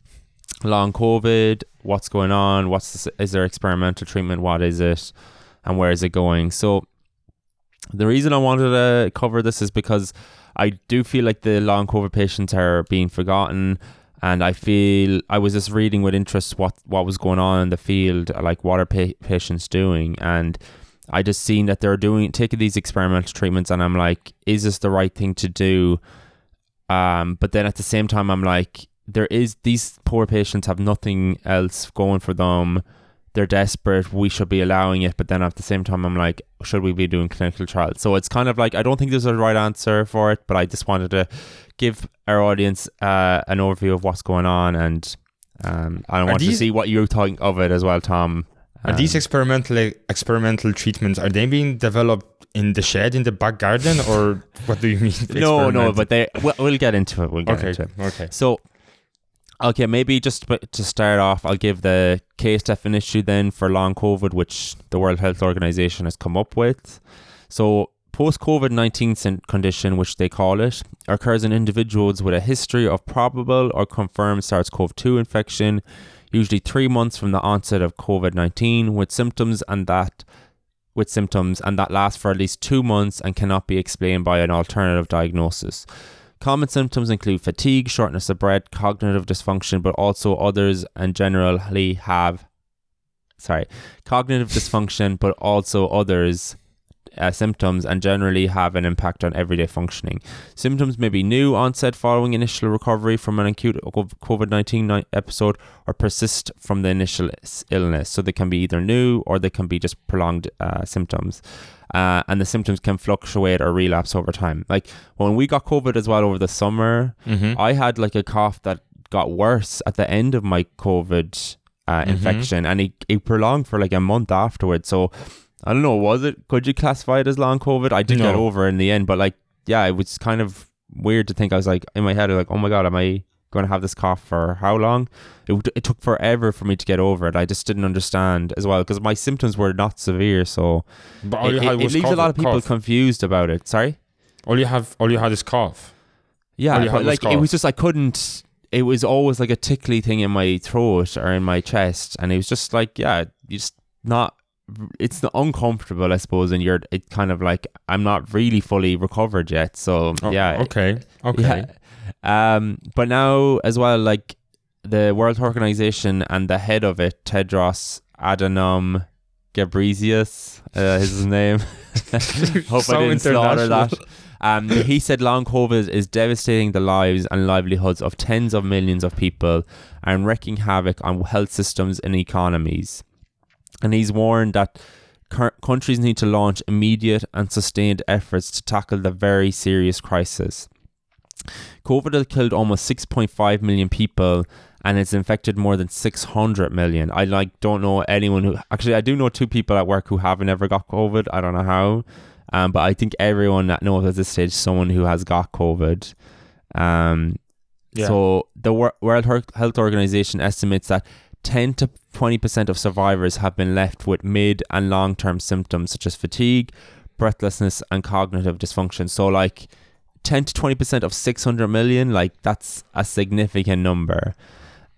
long COVID. What's going on? What's the, is there experimental treatment? What is it? And where is it going? So the reason I wanted to cover this is because I do feel like the long COVID patients are being forgotten. And I feel I was just reading with interest what, what was going on in the field, like what are pa- patients doing, and I just seen that they're doing taking these experimental treatments, and I'm like, is this the right thing to do? Um, but then at the same time, I'm like, there is these poor patients have nothing else going for them. They're desperate. We should be allowing it. But then at the same time, I'm like, should we be doing clinical trials? So it's kind of like I don't think there's a right answer for it, but I just wanted to give our audience uh, an overview of what's going on, and um, I want to see what you're think of it as well, Tom. Are these Um, experimental experimental treatments? Are they being developed in the shed in the back garden, or what do you mean? no, no, but they we'll, we'll get into it. We'll get okay, into it. okay. So, okay, maybe just to start off, I'll give the case definition then for long COVID, which the World Health Organization has come up with. So, post COVID 19 condition, which they call it, occurs in individuals with a history of probable or confirmed SARS CoV 2 infection, usually three months from the onset of COVID 19, with symptoms and that. With symptoms and that lasts for at least two months and cannot be explained by an alternative diagnosis. Common symptoms include fatigue, shortness of breath, cognitive dysfunction, but also others and generally have sorry, cognitive dysfunction, but also others uh, symptoms and generally have an impact on everyday functioning. Symptoms may be new onset following initial recovery from an acute COVID 19 episode or persist from the initial illness. So they can be either new or they can be just prolonged uh, symptoms. Uh, and the symptoms can fluctuate or relapse over time. Like when we got COVID as well over the summer, Mm-hmm. I had like a cough that got worse at the end of my COVID uh, Mhm. infection, and it, it prolonged for like a month afterwards. So I don't know, was it? Could you classify it as long COVID? I did get over in the end, but like, yeah, it was kind of weird to think. I was like in my head, I was like, oh my god, am I going to have this cough for how long? It, it took forever for me to get over it. I just didn't understand as well because my symptoms were not severe, so But all it, it- it leaves a lot of people cough. confused about it. Sorry. all you have, all you had is cough. Yeah, but like it was just I couldn't. It was always like a tickly thing in my throat or in my chest, and it was just like yeah, you just not. It's uncomfortable, I suppose, and you're it kind of like I'm not really fully recovered yet. So Oh, yeah, Okay. Okay. yeah. Um, but now as well, like the World Health Organization and the head of it, Tedros Adhanom Ghebreyesus, uh, is his name. Hope So I didn't slaughter that. Um, he said long COVID is devastating the lives and livelihoods of tens of millions of people and wreaking havoc on health systems and economies. And he's warned that countries need to launch immediate and sustained efforts to tackle the very serious crisis. COVID has killed almost 6.5 million people and it's infected more than 600 million. I like don't know anyone who actually I do know two people at work who haven't ever got COVID. I don't know how. Um, but I think everyone that knows at this stage someone who has got COVID. Um, Yeah. so the Wor- World Health Organization estimates that 10 to 20% of survivors have been left with mid and long term symptoms such as fatigue, breathlessness, and cognitive dysfunction. So, like 10 to 20% of 600 million, like that's a significant number.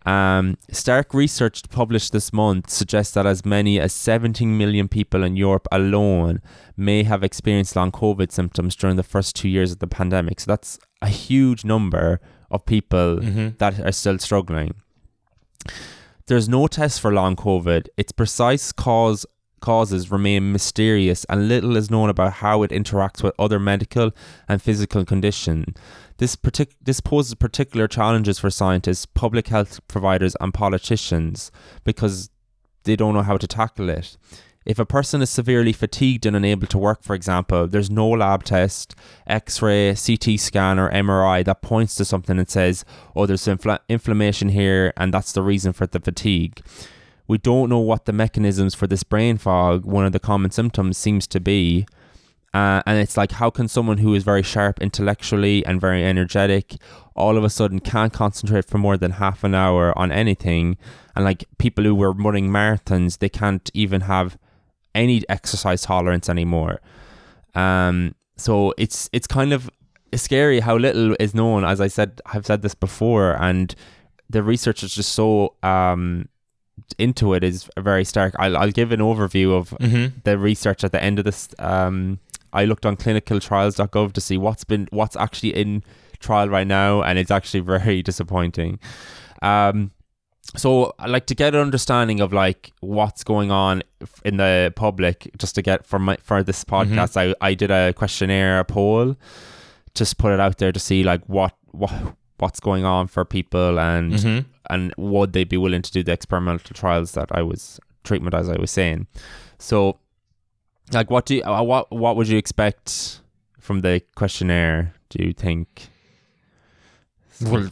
Um, Stark research published this month suggests that as many as 17 million people in Europe alone may have experienced long COVID symptoms during the first two years of the pandemic. So that's a huge number of people Mhm. that are still struggling. There's no test for long COVID. Its precise cause causes remain mysterious and little is known about how it interacts with other medical and physical conditions. This partic- this poses particular challenges for scientists, public health providers and politicians because they don't know how to tackle it. If a person is severely fatigued and unable to work, for example, there's no lab test, x ray, CT scan, or MRI that points to something and says, oh, there's infl- inflammation here, and that's the reason for the fatigue. We don't know what the mechanisms for this brain fog, one of the common symptoms, seems to be. Uh, and it's like, how can someone who is very sharp intellectually and very energetic all of a sudden can't concentrate for more than half an hour on anything? And like people who were running marathons, they can't even have any exercise tolerance anymore. Um, so it's it's kind of scary how little is known. As I said, I've said this before, and the research is just so um, into it is very stark. I'll I'll give an overview of Mm-hmm. the research at the end of this. Um, I looked on clinicaltrials.gov to see what's been what's actually in trial right now, and it's actually very disappointing. Um, so I like to get an understanding of like what's going on in the public, just to get for my for this podcast. I I did a questionnaire, a poll, just put it out there to see like what what what's going on for people and Mm-hmm. and would they be willing to do the experimental trials that I was treatment as I was saying. So, like, what do you, uh, what what would you expect from the questionnaire? Do you think? Well,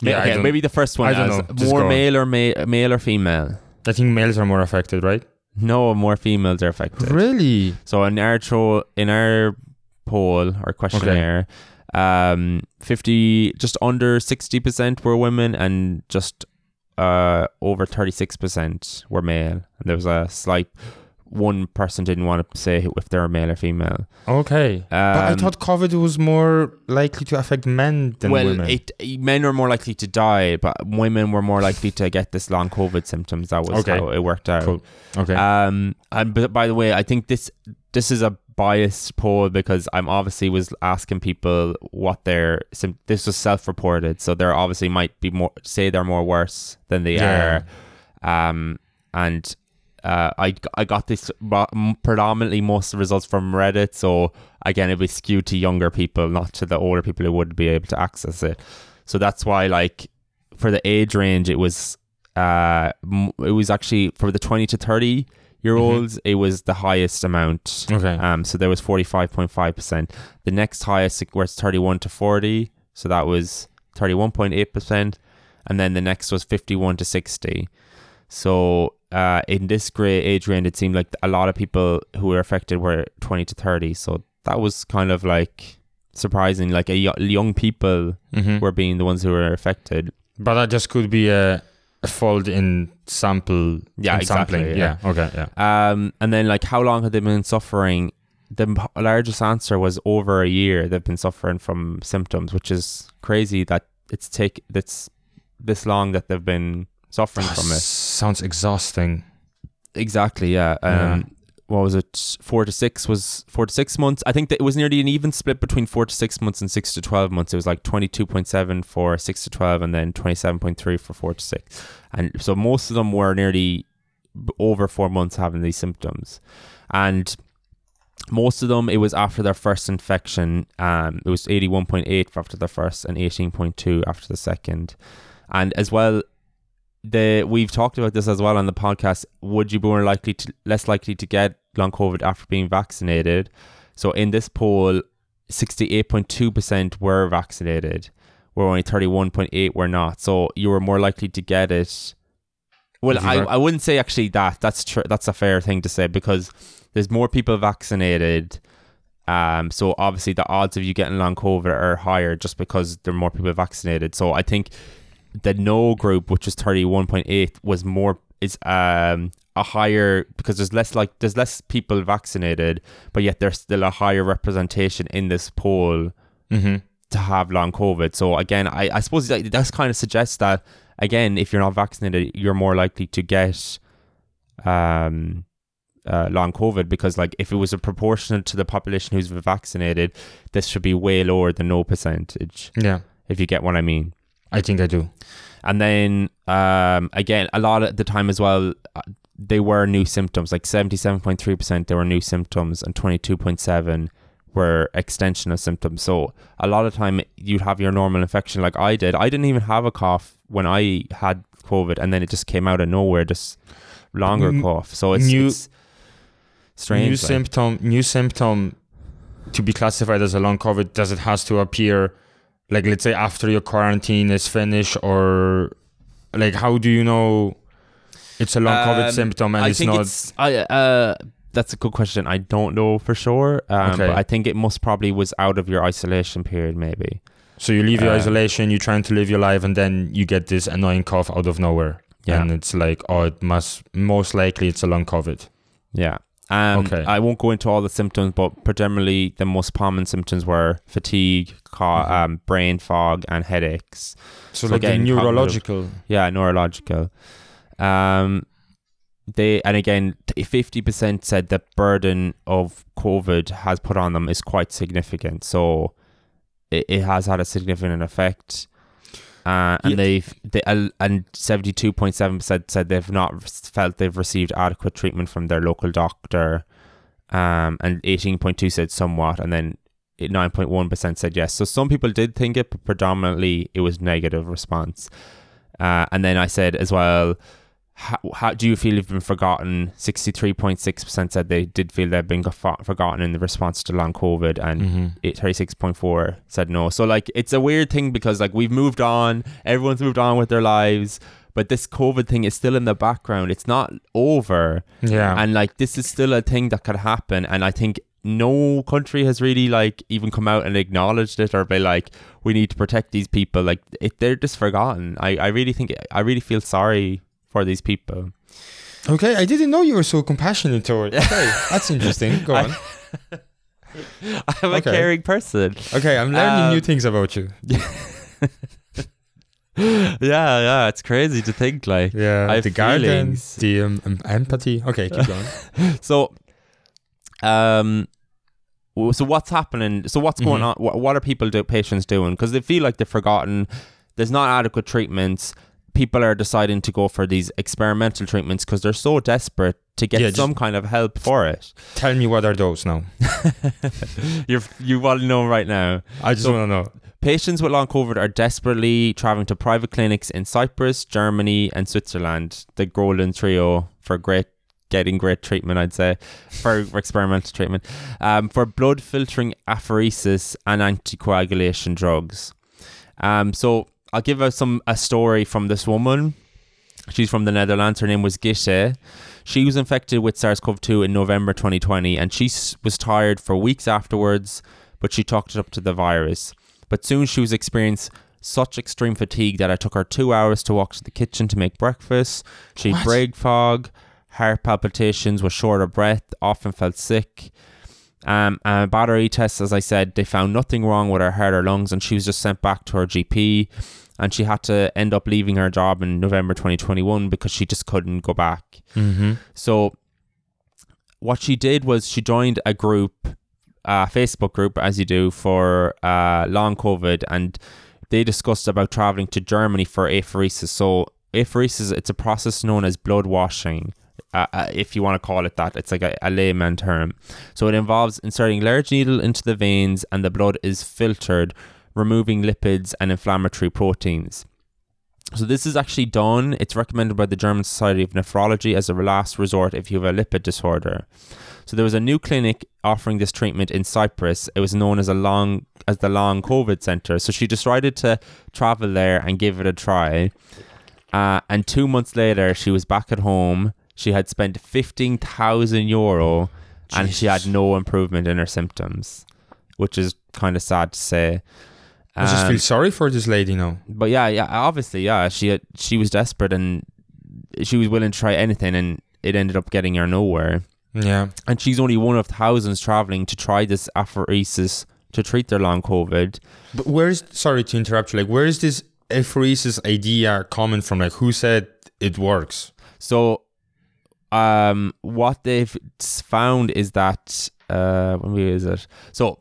yeah, okay, maybe the first one I don't know. More male or ma- male or female. I think males are more affected, right? No, more females are affected. Really? So in our tro- in our poll or questionnaire, um, fifty just under sixty percent were women, and just uh over thirty six percent were male. And there was a slight one person didn't want to say if they were male or female. Okay. but I Um, thought COVID was more likely to affect men than well, women. it, men are more likely to die, but women were more likely to get this long COVID symptoms. That was Okay. how it worked out. Cool. okay. Um, and but by the way, I think this this is a biased poll because I'm obviously was asking people what their sim- this was self-reported, so there obviously might be more say they're more worse than they Yeah. are. Um, and uh, I I got this predominantly most of the results from Reddit, so again it was skewed to younger people, not to the older people who would be able to access it. So that's why like for the age range, it was uh it was actually for the twenty to thirty year olds, it was the highest amount. okay. Um, so there was forty five point five percent. The next highest was thirty one to forty, so that was thirty one point eight percent, and then the next was fifty one to sixty. So uh, in this grey age range, it seemed like a lot of people who were affected were twenty to thirty. So that was kind of like surprising. Like a y- young people Mhm. were being the ones who were affected. But that just could be a, a fault in sample. Yeah, in exactly, Sampling. yeah. Yeah. Okay. Yeah. Um, and then like how long had they been suffering? The largest answer was over a year. They've been suffering from symptoms, which is crazy that it's take that's this long that they've been suffering from it. Sounds exhausting. Exactly. Yeah. Um, Yeah. What was it? Four to six was four to six months. I think that it was nearly an even split between four to six months and six to twelve months. It was like twenty two point seven for six to twelve, and then twenty seven point three for four to six. And so most of them were nearly over four months having these symptoms, and most of them it was after their first infection. Um, it was eighty one point eight after the first and eighteen point two after the second, and as well the we've talked about this as well on the podcast. Would you be more likely to less likely to get long COVID after being vaccinated? So in this poll, sixty eight point two percent were vaccinated, where only thirty one point eight were not. So you were more likely to get it. Well, I, I wouldn't say actually that. That's true. That's a fair thing to say because there's more people vaccinated. Um, so obviously the odds of you getting long COVID are higher just because there are more people vaccinated. So I think the no group, which is thirty one point eight, was more is um a higher because there's less like there's less people vaccinated, but yet there's still a higher representation in this poll Mm-hmm. to have long COVID. So again, I, I suppose that that's kind of suggests that again, if you're not vaccinated, you're more likely to get um uh, long COVID because like if it was a proportional to the population who's vaccinated, this should be way lower than no percentage. Yeah. If you get what I mean. I think I do. And then um, again, a lot of the time as well, uh, they were new symptoms. Like seventy-seven point three percent, there were new symptoms, and twenty-two point seven were extension of symptoms. So a lot of time you'd have your normal infection, like I did. I didn't even have a cough when I had COVID, and then it just came out of nowhere. Just longer N- cough. So it's, new- it's strange. new like. symptom new symptom to be classified as a long covid does it has to appear like let's say after your quarantine is finished or like how do you know it's a long covid Um, symptom and I it's think not it's I uh that's a good question. I don't know for sure. Um, Okay. but I think it most probably was out of your isolation period, maybe. so you leave your uh, isolation you're trying to live your life and then you get this annoying cough out of nowhere Yeah. and it's like oh it must most likely it's a long covid Yeah. Um, Okay. I won't go into all the symptoms, but predominantly the most common symptoms were fatigue, ca- Mhm. um, brain fog, and headaches. so, So like again, cognitive- neurological Yeah, neurological. Um, they and again, fifty percent said the burden of COVID has put on them is quite significant. So it, it has had a significant effect. Uh, and Yeah. they've they uh, and seventy two point seven percent said they've not felt they've received adequate treatment from their local doctor. Um, and eighteen point two said somewhat, and then nine point one percent said yes. So some people did think it, but predominantly it was negative response. Uh, and then I said as well, how, how do you feel you've been forgotten? 63.6% said they did feel they've been forgotten in the response to long COVID, and Mhm. it- 36.4 said no. So, like, it's a weird thing because, like, we've moved on, everyone's moved on with their lives, but this COVID thing is still in the background. It's not over. yeah And, like, this is still a thing that could happen. And I think no country has really, like, even come out and acknowledged it or be like, we need to protect these people. Like, it, they're just forgotten. I, I really think, I really feel sorry for these people. Okay, I didn't know you were so compassionate toward. Okay, that's interesting. Go on. I'm a Okay. caring person. Okay, I'm learning Um, new things about you. yeah, yeah, it's crazy to think like. Yeah, I have the garden, feelings. the um, um, empathy. Okay, keep going. So, um, w- so what's happening? So what's going Mhm. on? What, what are people do patients doing? Because they feel like they're forgotten. There's not adequate treatments. People are deciding to go for these experimental treatments because they're so desperate to get Yeah, some kind of help for it. Tell me what are those now? you you want to know right now. I just So- want to know. Patients with long COVID are desperately traveling to private clinics in Cyprus, Germany, and Switzerland. The golden trio for great, getting great treatment, I'd say, for experimental treatment, um, for blood filtering apheresis and anticoagulation drugs. Um, so I'll give us some a story from this woman. She's from the Netherlands. Her name was Gitte. She was infected with SARS-CoV-2 in November 2020, and she was tired for weeks afterwards. But she talked it up to the virus. But soon she was experiencing such extreme fatigue that it took her two hours to walk to the kitchen to make breakfast. She had brain fog, heart palpitations, was short of breath, often felt sick. Um, and battery tests, as I said, they found nothing wrong with her heart or lungs, and she was just sent back to her GP. And she had to end up leaving her job in November 2021 because she just couldn't go back. Mm-hmm. So what she did was she joined a group, a Facebook group, as you do for uh, long COVID, and they discussed about traveling to Germany for apheresis. So apheresis, it's a process known as blood washing. Uh, uh, if you want to call it that, it's like a, a layman term. So it involves inserting large needle into the veins, and the blood is filtered, removing lipids and inflammatory proteins. So this is actually done. It's recommended by the German Society of Nephrology as a last resort if you have a lipid disorder. So there was a new clinic offering this treatment in Cyprus. It was known as a long as the Long COVID Center. So she decided to travel there and give it a try. Uh, and two months later, she was back at home. She had spent fifteen thousand euro, and she had no improvement in her symptoms, which is kind of sad to say. I just Um, feel sorry for this lady now. but yeah, yeah, obviously, yeah, she had, she was desperate and she was willing to try anything, and it ended up getting her nowhere. Yeah. And she's only one of thousands traveling to try this apheresis to treat their long COVID. But where's sorry to interrupt you. Like, where is this apheresis idea coming from? Like, who said it works? So, um, what they've found is that uh, when we is it? So,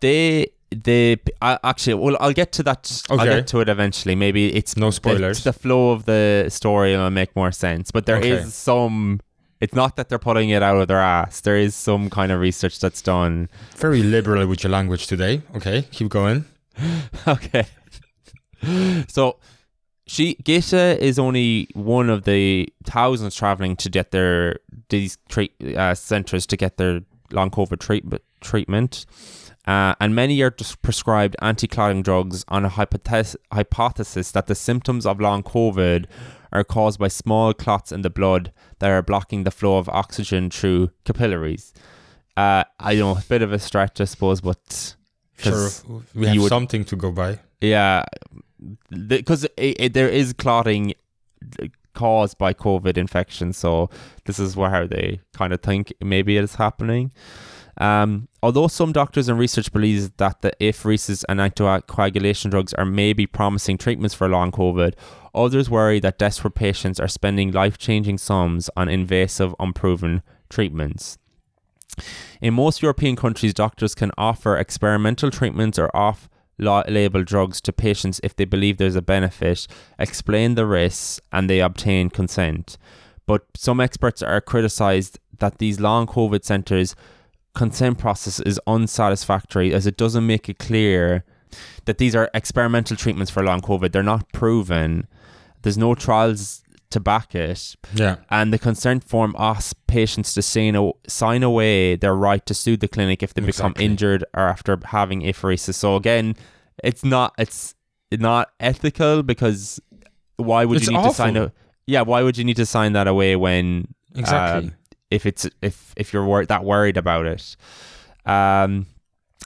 they they I, actually well, I'll get to that. I'll get to it eventually. Maybe it's No spoilers. the flow of the story will make more sense. But there is Okay. some. It's not that they're putting it out of their ass. There is some kind of research that's done. Very liberal with your language today. Okay, keep going. okay. So she Gitta is only one of the thousands traveling to get their these treat uh, centers to get their long COVID treatment treatment. Uh, and many are just prescribed anti-clotting drugs on a hypothes- hypothesis that the symptoms of long COVID are caused by small clots in the blood that are blocking the flow of oxygen through capillaries. Uh, I know a bit of a stretch, I suppose, but Sure, we have would- something to go by. yeah, because it, there is clotting caused by COVID infection, so this is where they kind of think maybe it is happening. Um, although some doctors and research believes that the apheresis and anticoagulation drugs are maybe promising treatments for long COVID, others worry that desperate patients are spending life-changing sums on invasive, unproven treatments. In most European countries, doctors can offer experimental treatments or off label drugs to patients if they believe there's a benefit, explain the risks, and they obtain consent. But some experts are criticized that these long COVID centers consent process is unsatisfactory as it doesn't make it clear that these are experimental treatments for long COVID. They're not proven. There's no trials to back it Yeah. and the consent form asks patients to sign, a, sign away their right to sue the clinic if they become injured or after having apheresis. So again, it's not it's not ethical because why would It's you need to sign a yeah why would you need to sign that away when Exactly. um, if it's if if you're wor- that worried about it um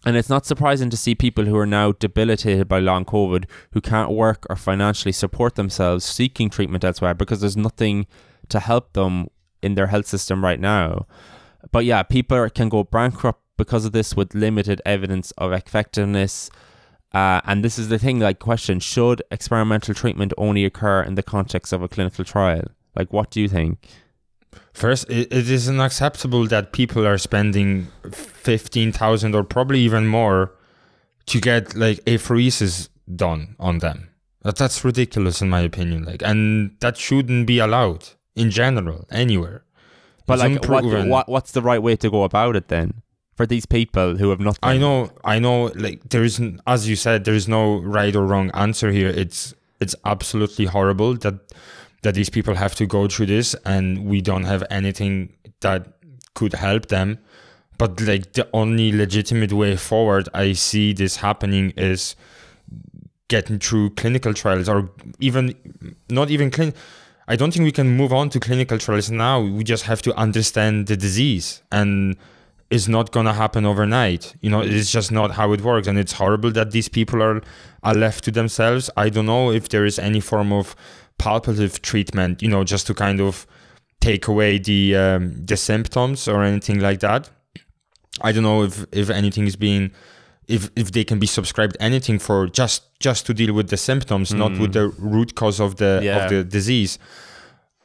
and it's not surprising to see people who are now debilitated by long COVID who can't work or financially support themselves seeking treatment elsewhere because there's nothing to help them in their health system right now. But yeah, people can go bankrupt because of this with limited evidence of effectiveness. Uh, and this is the thing like, question should experimental treatment only occur in the context of a clinical trial? Like, what do you think? First, it, it is unacceptable that people are spending fifteen thousand or probably even more to get like apheresis done on them. That that's ridiculous in my opinion. Like, and that shouldn't be allowed in general anywhere. But It's like, what, what what's the right way to go about it then for these people who have nothing? I know, I know. Like there is, n- as you said, there is no right or wrong answer here. It's it's absolutely horrible that that these people have to go through this, and we don't have anything that could help them. But like the only legitimate way forward I see this happening is getting through clinical trials, or even not even clin. I don't think we can move on to clinical trials now. We just have to understand the disease and it's not gonna happen overnight. You know, it's just not how it works, and it's horrible that these people are are left to themselves. I don't know if there is any form of palliative treatment, you know, just to kind of take away the um, the symptoms or anything like that. I don't know if if anything is being if if they can be subscribed anything for just just to deal with the symptoms, not with the root cause of the Yeah. of the disease.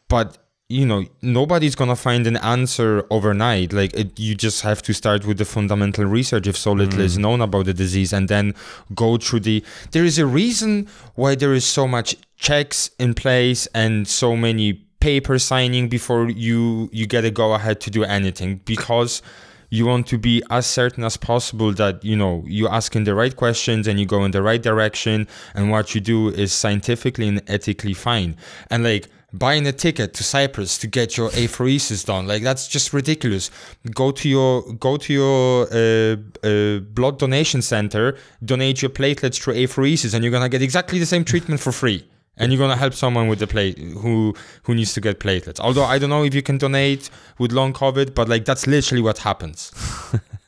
But you know, nobody's gonna find an answer overnight. Like it, you just have to start with the fundamental research if so little mm. is known about the disease, and then go through the. There is a reason why there is so much checks in place and so many paper signing before you you get a go ahead to do anything because you want to be as certain as possible that you know you're asking the right questions and you go in the right direction and what you do is scientifically and ethically fine and like buying a ticket to Cyprus to get your apheresis done like that's just ridiculous go to your go to your uh, uh, blood donation center donate your platelets through apheresis and you're gonna get exactly the same treatment for free and you're gonna help someone with the plate who who needs to get platelets. Although I don't know if you can donate with long COVID, but like that's literally what happens.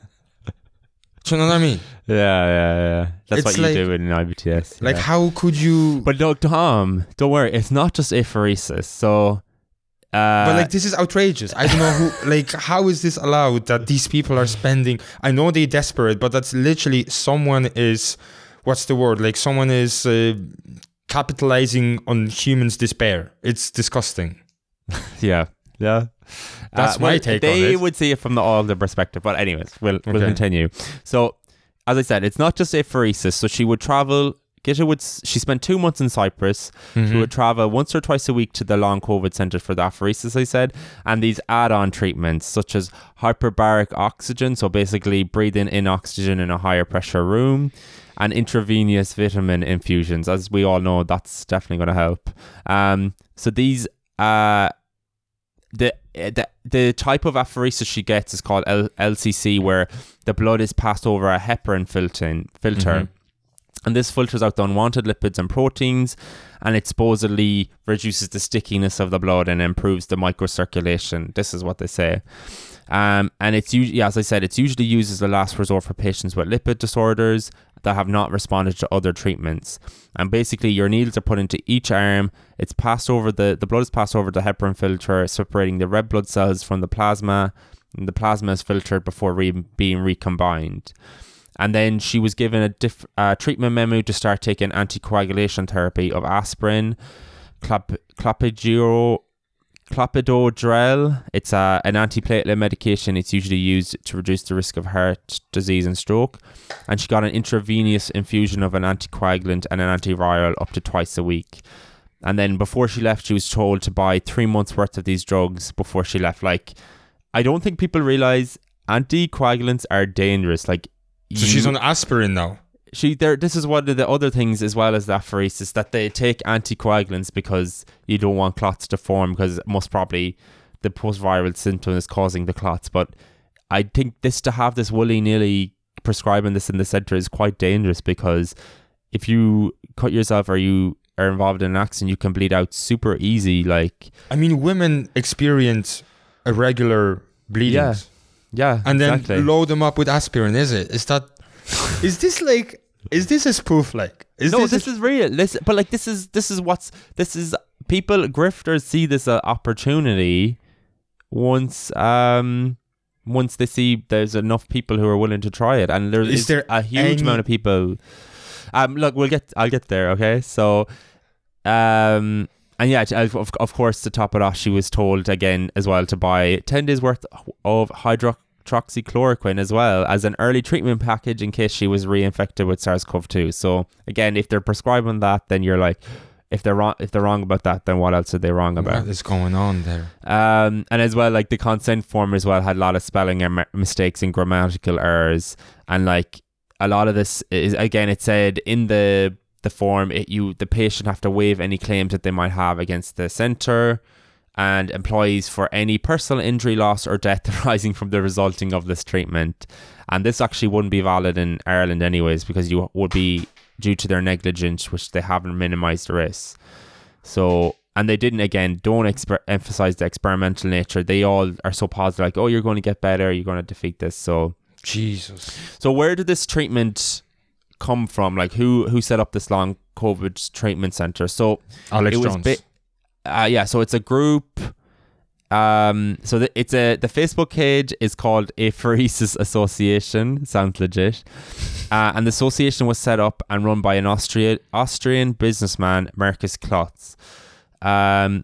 You know what I mean? Yeah, yeah, yeah. That's It's what you like- do in IBTS. Like how could you? But no, Tom, don't worry. It's not just apheresis. So, uh, but like this is outrageous. I don't know who. Like how is this allowed that these people are spending? I know they're desperate, but that's literally someone is. What's the word? Like someone is uh, capitalizing on humans' despair. It's disgusting. yeah, yeah. That's my take on They would see it from the older perspective, but anyways, we'll we'll Okay. continue. So, as I said, it's not just apheresis. So she would travel. Gitta would. She spent two months in Cyprus. She Mhm. would travel once or twice a week to the long COVID center for the apheresis. I said, and these add-on treatments such as hyperbaric oxygen, so basically breathing in oxygen in a higher pressure room. and intravenous vitamin infusions. As we all know, that's definitely going to help. Um, so these, uh, the the the type of apheresis she gets is called L- LCC, where the blood is passed over a heparin filter. filter. Mhm. And this filters out the unwanted lipids and proteins, and it supposedly reduces the stickiness of the blood and improves the microcirculation. This is what they say. Um, and it's usually, as I said, it's usually used as a last resort for patients with lipid disorders that have not responded to other treatments. And basically, your needles are put into each arm. It's passed over the the blood is passed over the heparin filter, separating the red blood cells from the plasma. And the plasma is filtered before re- being recombined. And then she was given a diff- treatment memo to start taking anticoagulation therapy of aspirin, clap- clopidogrel, clopidogrel. It's a, an antiplatelet medication. It's usually used to reduce the risk of heart disease and stroke. And she got an intravenous infusion of an anticoagulant and an antiviral up to twice a week. And then before she left, she was told to buy three months worth of these drugs before she left. Like, I don't think people realize anticoagulants are dangerous. Like, So she's on aspirin now. She there this is one of the other things as well as the apheresis that they take anticoagulants because you don't want clots to form because most probably the post-viral symptom is causing the clots but i think this to have this willy-nilly prescribing this in the center is quite dangerous because if you cut yourself or you are involved in an accident you can bleed out super easy like I mean, women experience irregular bleedings. yeah yeah, and then exactly. load them up with aspirin. Is it? Is that? is this like? Is this a spoof? Like? Is no, this? this, is real. This, but like this is this is what's this is people grifters see this uh, opportunity once um once they see there's enough people who are willing to try it, and there Is is there a huge any- amount of people. Um, look, we'll get. I'll get there. Okay, so, um. And yeah, of, of course, to top it off, she was told again as well to buy 10 days worth of hydroxychloroquine as well as an early treatment package in case she was reinfected with SARS-CoV-2. So again, if they're prescribing that, then you're like, if they're wrong, if they're wrong about that, then what else are they wrong about? what is going on there? Um, and as well, like the consent form as well had a lot of spelling error mistakes and grammatical errors, and like a lot of this is again, it said in the the form, it you the patient have to waive any claims that they might have against the center and employees for any personal injury, loss, or death arising from the resulting of this treatment. And this actually wouldn't be valid in Ireland, anyways, because you would be due to their negligence, which they haven't minimized the risk. So, and they didn't again don't exper- emphasize the experimental nature. They all are so positive, like, oh, you're going to get better, you're going to defeat this. So, Jesus. so where did this treatment come from? Like, who who set up this long COVID treatment center? So, Alex Jones. Uh, yeah, so it's a group. Um, so the, it's a the Facebook page is called Apheresis Association. Sounds legit. Uh, and the association was set up and run by an Austria, Austrian businessman, Marcus Klotz. Um,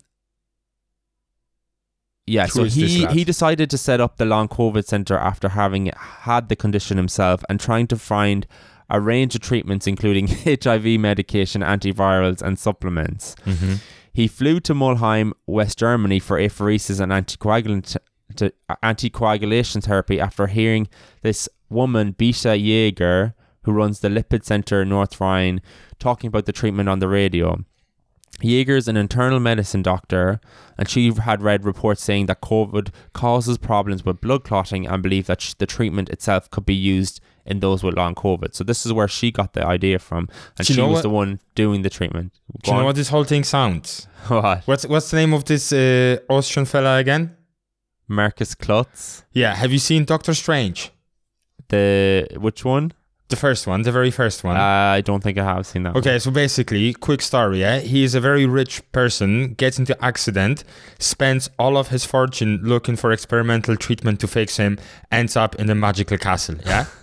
yeah, Who so he, he decided to set up the long COVID center after having had the condition himself and trying to find a range of treatments, including HIV medication, antivirals, and supplements. Mhm. He flew to Mulheim, West Germany for apheresis and anticoagulant to, anticoagulation therapy after hearing this woman, Beate Jaeger, who runs the Lipid Center North Rhine, talking about the treatment on the radio. Jaeger is an internal medicine doctor, and she had read reports saying that COVID causes problems with blood clotting and believed that the treatment itself could be used in those with long COVID. So this is where she got the idea from, and she was what- the one doing the treatment. Do you know what this whole thing sounds? what? What's what's the name of this uh, Austrian fella again? Marcus Klotz. Yeah, have you seen Doctor Strange? The which one? The first one, the very first one. Uh, I don't think I have seen that. Okay, so basically, quick story. Yeah, he is a very rich person, gets into accident, spends all of his fortune looking for experimental treatment to fix him, ends up in a magical castle. Yeah.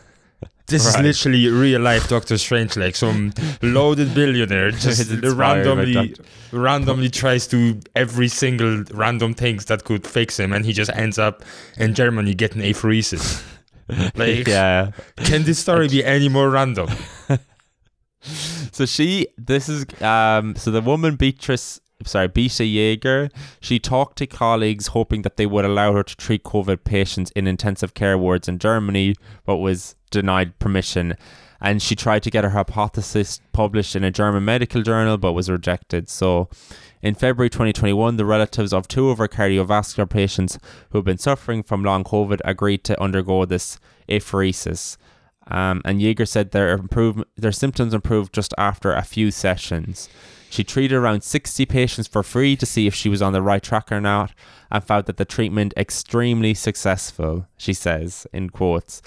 This Right. is literally real life Doctor Strange, like some loaded billionaire just It's inspired by randomly, randomly tries to every single random things that could fix him, and he just ends up in Germany getting apheresis. like, yeah. can this story be any more random? So she, this is um. So the woman Beatrice sorry, Beate Jaeger. She talked to colleagues hoping that they would allow her to treat COVID patients in intensive care wards in Germany, but was denied permission. And she tried to get her hypothesis published in a German medical journal, but was rejected. So, in February 2021, the relatives of two of her cardiovascular patients who have been suffering from long COVID agreed to undergo this apheresis. Um, and Jaeger said their improve, their symptoms improved just after a few sessions. She treated around 60 patients for free to see if she was on the right track or not, and found that the treatment extremely successful. She says in quotes.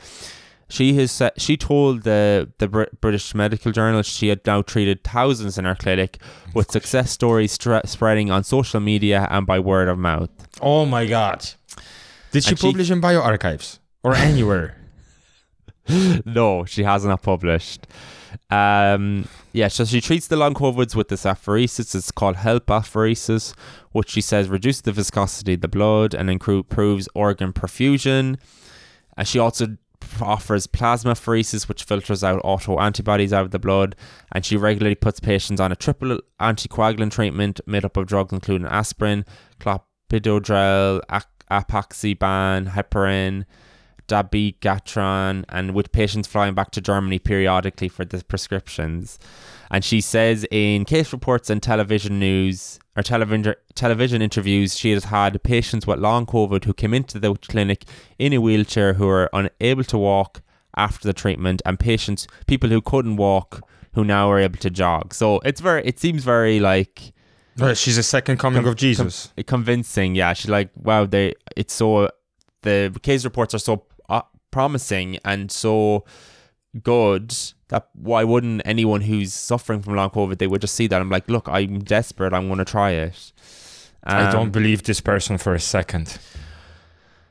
She has said, she told the the Br- British Medical Journal she had now treated thousands in her clinic, with success stories stra- spreading on social media and by word of mouth. Oh my god. Did she And she- publish in bioarchives or anywhere? no, she has not published. Um, yeah, so she treats the long COVIDs with this apheresis. It's called HELP apheresis, which she says reduces the viscosity of the blood and improves organ perfusion. And she also offers plasmapheresis, which filters out auto antibodies out of the blood. And she regularly puts patients on a triple anticoagulant treatment made up of drugs including aspirin, clopidogrel, apixaban, heparin, dabigatran, and with patients flying back to Germany periodically for the prescriptions. And she says in case reports and television news or television television interviews, she has had patients with long COVID who came into the clinic in a wheelchair who are unable to walk after the treatment, and patients people who couldn't walk who now are able to jog. So it's very it seems very like Well, she's a second coming Com- of Jesus. convincing. Yeah, she's like, wow, they it's so the case reports are so uh, promising and so good that why wouldn't anyone who's suffering from long COVID they would just see that? I'm like, look, I'm desperate. I'm going to try it. I Um, don't believe this person for a second.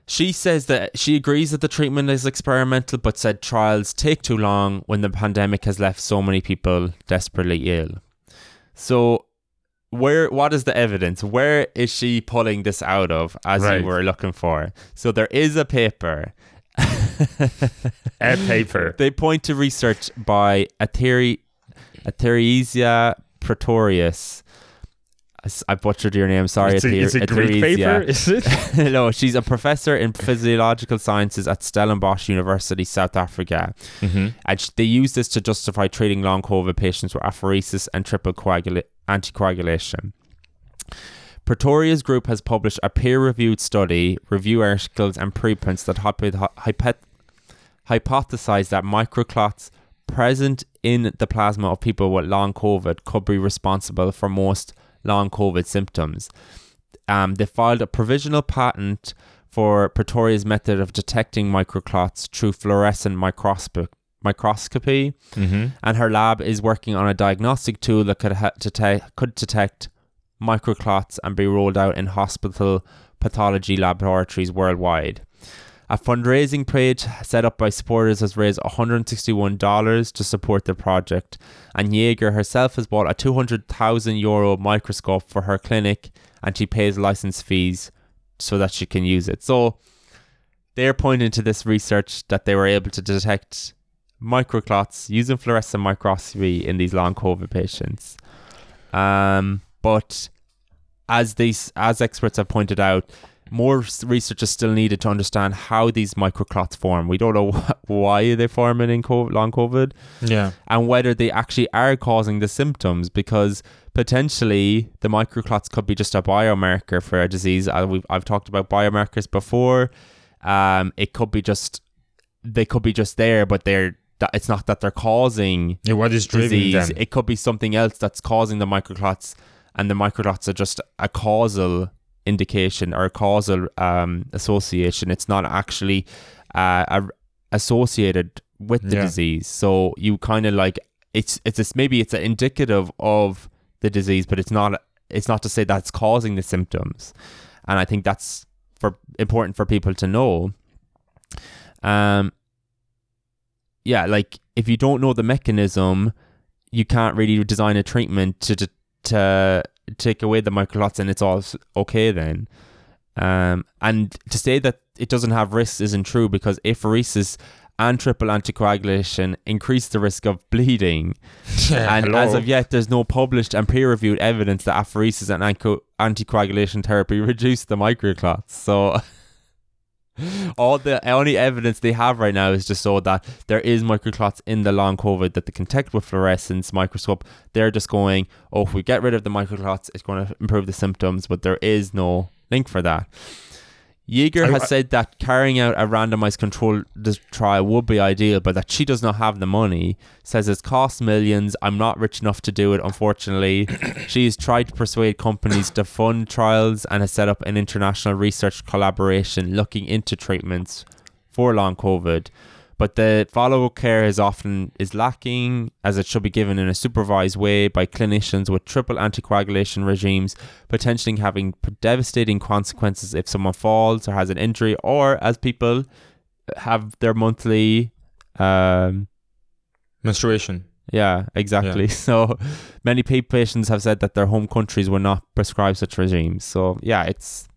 She says that she agrees that the treatment is experimental, but said trials take too long when the pandemic has left so many people desperately ill. So, where what is the evidence? Where is she pulling this out of, as Right. you were looking for? So there is a paper. A paper. They point to research by Atheri, Etheresia Pretorius. I butchered your name. Sorry, it's a, it's a Greek paper, is it? no, she's a professor in physiological sciences at Stellenbosch University, South Africa. mm-hmm. And they use this to justify treating long COVID patients with apheresis and triple coagula- anticoagulation. Pretorius's group has published a peer reviewed study, review articles, and preprints that hypo- hypot- hypothesize that microclots present in the plasma of people with long COVID could be responsible for most long COVID symptoms. Um, they filed a provisional patent for Pretorius's method of detecting microclots through fluorescent microscopy. Microscopy, Mm-hmm. and her lab is working on a diagnostic tool that could ha- detect could detect microclots and be rolled out in hospital pathology laboratories worldwide. A fundraising page set up by supporters has raised $161 to support the project, and Jaeger herself has bought a 200,000 euro microscope for her clinic and she pays license fees so that she can use it. So they're pointing to this research that they were able to detect microclots using fluorescent microscopy in these long COVID patients. Um, but as these as experts have pointed out, more research is still needed to understand how these microclots form. We don't know wh- why they form in COVID, long COVID Yeah. and whether they actually are causing the symptoms because potentially the microclots could be just a biomarker for a disease. Uh, we've, I've talked about biomarkers before. Um, it could be just they could be just there, but they're that it's not that they're causing yeah. What is driving disease. them? It could be something else that's causing the microclots, and the microclots are just a causal indication or a causal um, association. It's not actually uh, a, associated with the Yeah. disease. So you kind of like it's it's this maybe it's indicative of the disease, but it's not it's not to say that's causing the symptoms. And I think that's for important for people to know. Um, yeah, like if you don't know the mechanism, you can't really design a treatment to to, to take away the microclots, and it's all okay then. Um, and to say that it doesn't have risks isn't true because apheresis and triple anticoagulation increase the risk of bleeding. Yeah, and hello. as of yet, there's no published and peer reviewed evidence that apheresis and anticoagulation therapy reduce the microclots. So. All the only evidence they have right now is just so that there is microclots in the long COVID that they can detect with fluorescence microscope. They're just going, oh, if we get rid of the microclots, it's going to improve the symptoms, but there is no link for that. Jaeger has I- said that carrying out a randomized control trial would be ideal, but that she does not have the money. Says it's cost millions. I'm not rich enough to do it, unfortunately. She's tried to persuade companies to fund trials and has set up an international research collaboration looking into treatments for long COVID. But the follow-up care is often is lacking, as it should be given in a supervised way by clinicians with triple anticoagulation regimes, potentially having devastating consequences if someone falls or has an injury, or as people have their monthly, um, menstruation. yeah, exactly. So many patients have said that their home countries will not prescribe such regimes. So yeah, it's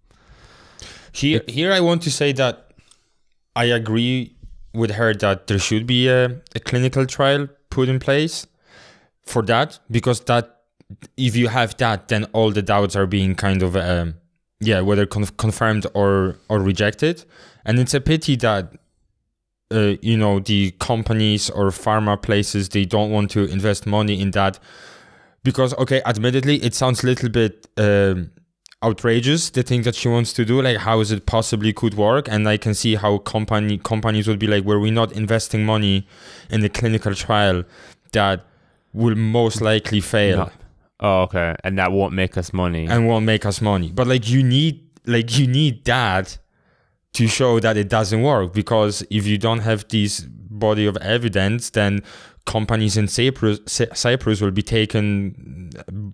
Here, here I want to say that I agree with her that there should be a, a clinical trial put in place for that because that if you have that, then all the doubts are being kind of um, yeah whether conf- confirmed or or rejected, and it's a pity that. Uh, you know the companies or pharma places they don't want to invest money in that because okay admittedly it sounds a little bit um, outrageous the thing that she wants to do like how is it possibly could work? And i can see how company companies would be like were we not investing money in the clinical trial that will most likely fail? Not. Oh, okay, and that won't make us money. and won't make us money. But like you need like you need that to show that it doesn't work. Because if you don't have this body of evidence then companies in Cyprus, Cyprus will be taken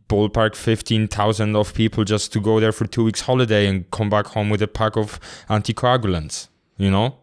ballpark 15,000 of people just to go there for two weeks holiday and come back home with a pack of anticoagulants, you know?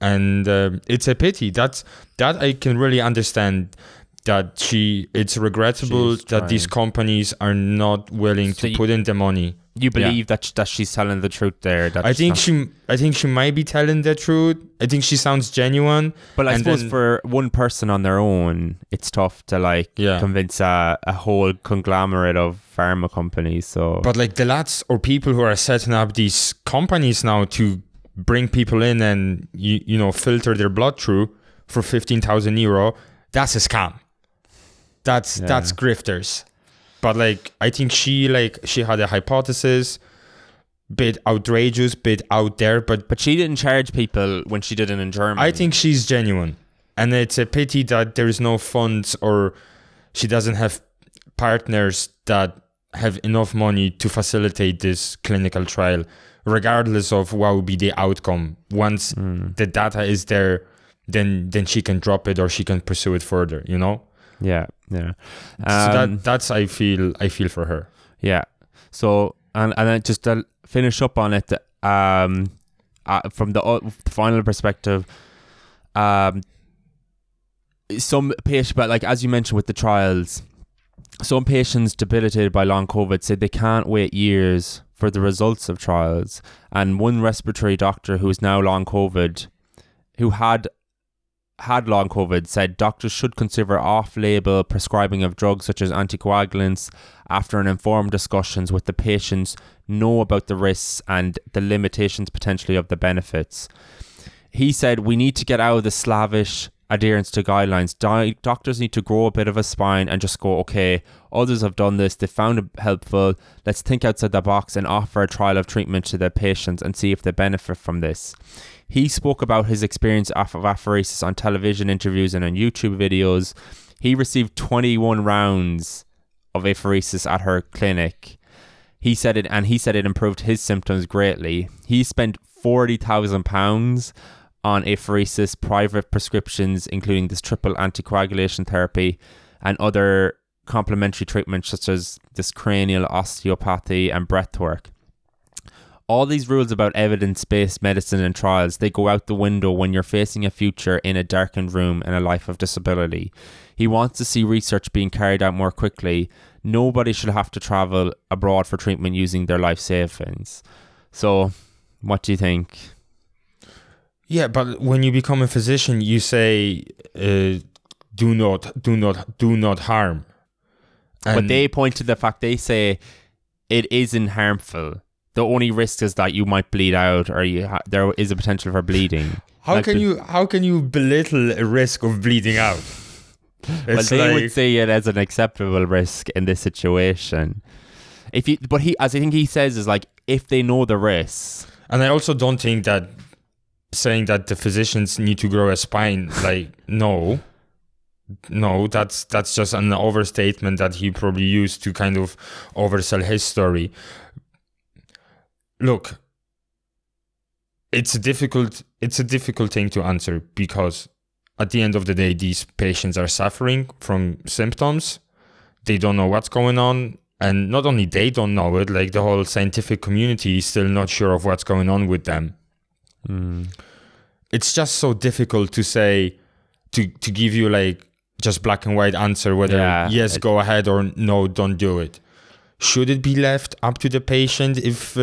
And uh, it's a pity. That's, that I can really understand that she, it's regrettable She's that these companies are not willing So to you- put in the money. You believe that sh- that she's telling the truth there. That I think not- she, I think she might be telling the truth. I think she sounds genuine. But I and suppose then- for one person on their own, it's tough to like Yeah. convince a, a whole conglomerate of pharma companies. So But like the lads or people who are setting up these companies now to bring people in and you you know filter their blood through for fifteen thousand euro, that's a scam. That's Yeah. that's grifters. But like I think she like she had a hypothesis, bit outrageous, bit out there, but but she didn't charge people when she did it in Germany. I think she's genuine. And it's a pity that there is no funds or she doesn't have partners that have enough money to facilitate this clinical trial, regardless of what will be the outcome. Once Mm. the data is there, then then she can drop it or she can pursue it further, you know? Yeah, yeah. so Um, that that's I feel I feel for her. Yeah. So and and then just to finish up on it, um, uh, from the, uh, the final perspective, um, some patients, but like as you mentioned with the trials, some patients debilitated by long COVID said they can't wait years for the results of trials. And one respiratory doctor who is now long COVID, who had had long COVID, said doctors should consider off-label prescribing of drugs such as anticoagulants after an informed discussions with the patients know about the risks and the limitations potentially of the benefits. He said we need to get out of the slavish adherence to guidelines. Di- doctors need to grow a bit of a spine and just go, okay, others have done this, they found it helpful. Let's think outside the box and offer a trial of treatment to their patients and see if they benefit from this. He spoke about his experience of apheresis on television interviews and on YouTube videos. He received 21 rounds of apheresis at her clinic. He said it, and he said it improved his symptoms greatly. He spent forty thousand pounds on apheresis, private prescriptions, including this triple anticoagulation therapy, and other complementary treatments such as this cranial osteopathy and breathwork. All these rules about evidence-based medicine and trials, they go out the window when you're facing a future in a darkened room and a life of disability. He wants to see research being carried out more quickly. Nobody should have to travel abroad for treatment using their life savings. So, what do you think? Yeah, but when you become a physician, you say, uh, "Do not, do not, do not harm." but they point to the fact they say it isn't harmful. The only risk is that you might bleed out, or you ha- there is a potential for bleeding. how like can the- you how can you belittle a risk of bleeding out? Well, they like- would say it as an acceptable risk in this situation. If you, but he, as I think he says, is like if they know the risks. And I also don't think that saying that the physicians need to grow a spine, like no, no, that's that's just an overstatement that he probably used to kind of oversell his story. Look, it's a difficult it's a difficult thing to answer because at the end of the day, these patients are suffering from symptoms. They don't know what's going on. And not only they don't know it, like the whole scientific community is still not sure of what's going on with them. Hmm. It's just so difficult to say, to, to give you like just black and white answer whether Yeah, yes, it- go ahead or no, don't do it. Should it be left up to the patient if uh,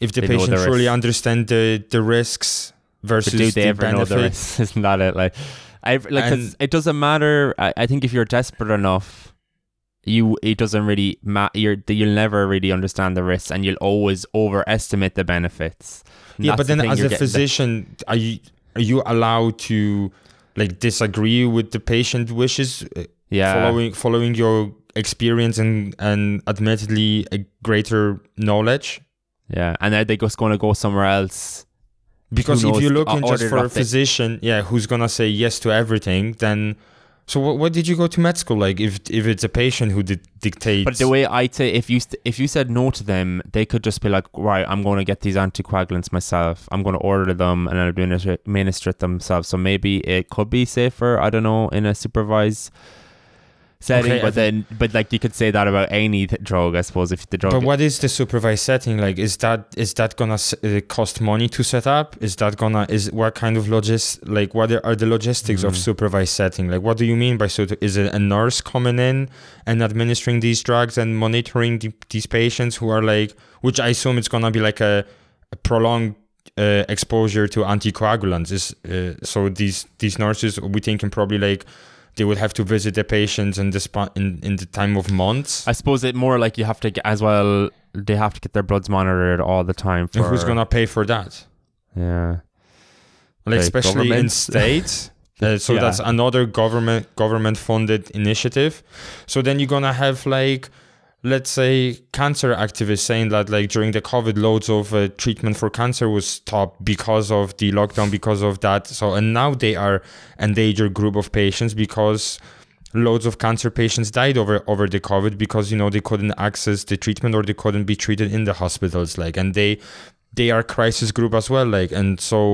if the They know the patient truly understand the, the risks versus But do they the ever know the benefits? risks? Isn't that it? Like, I like it doesn't matter. I, I think if you're desperate enough, you it doesn't really matter. You'll never really understand the risks, and you'll always overestimate the benefits. And yeah, but then thing, as a getting the- physician, are you are you allowed to like disagree with the patient wishes, uh, yeah, following following your experience and and admittedly a greater knowledge? yeah, and then they just going to go somewhere else. Because if you're looking just for a physician, yeah, who's gonna say yes to everything, then. So what, what did you go to med school like? If if it's a patient who di- dictates, But the way I'd say, if you st- if you said no to them, they could just be like, right, I'm going to get these anticoagulants myself. I'm going to order them and administer, administer it themselves. So maybe it could be safer. I don't know in a supervised setting, Okay, but then but like you could say that about any th- drug, I suppose. If the drug, But what is the supervised setting like? Is that is that gonna s- uh, cost money to set up? Is that gonna is what kind of logis like what are, the logistics of Mhm. supervised setting? Like what do you mean by so? Is it a nurse coming in and administering these drugs and monitoring the, these patients who are like, which I assume it's gonna be like a, a prolonged uh, exposure to anticoagulants. Is uh, so these these nurses we thinking probably like they would have to visit the patients in in, in the time of months. I suppose it more like you have to get as well. They have to get their bloods monitored all the time. For and who's gonna pay for that? Yeah, like Like especially in states. Uh, so Yeah. that's another government government funded initiative. So then you're gonna have like, let's say, cancer activists saying that like during the COVID, loads of uh, treatment for cancer was stopped because of the lockdown, because of that. So and now they are endangered group of patients because loads of cancer patients died over over the COVID because you know they couldn't access the treatment or they couldn't be treated in the hospitals. Like and they they are crisis group as well like and so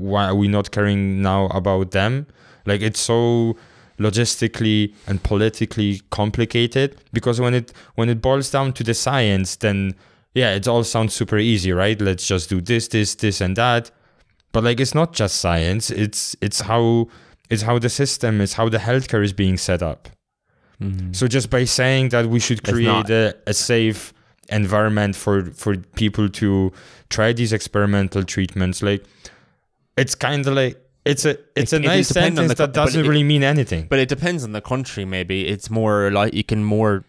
why are we not caring now about them like it's so logistically and politically complicated because when it when it boils down to the science then yeah it all sounds super easy right? Let's just do this this this and that. But like it's not just science. It's it's how it's how the system is how the healthcare is being set up. Mhm. so just by saying that we should create not- a, a safe environment for for people to try these experimental treatments, like it's kind of like it's a it's It- a nice sentence the that doesn't it- really mean anything. But it depends on the country. Maybe it's more like you can more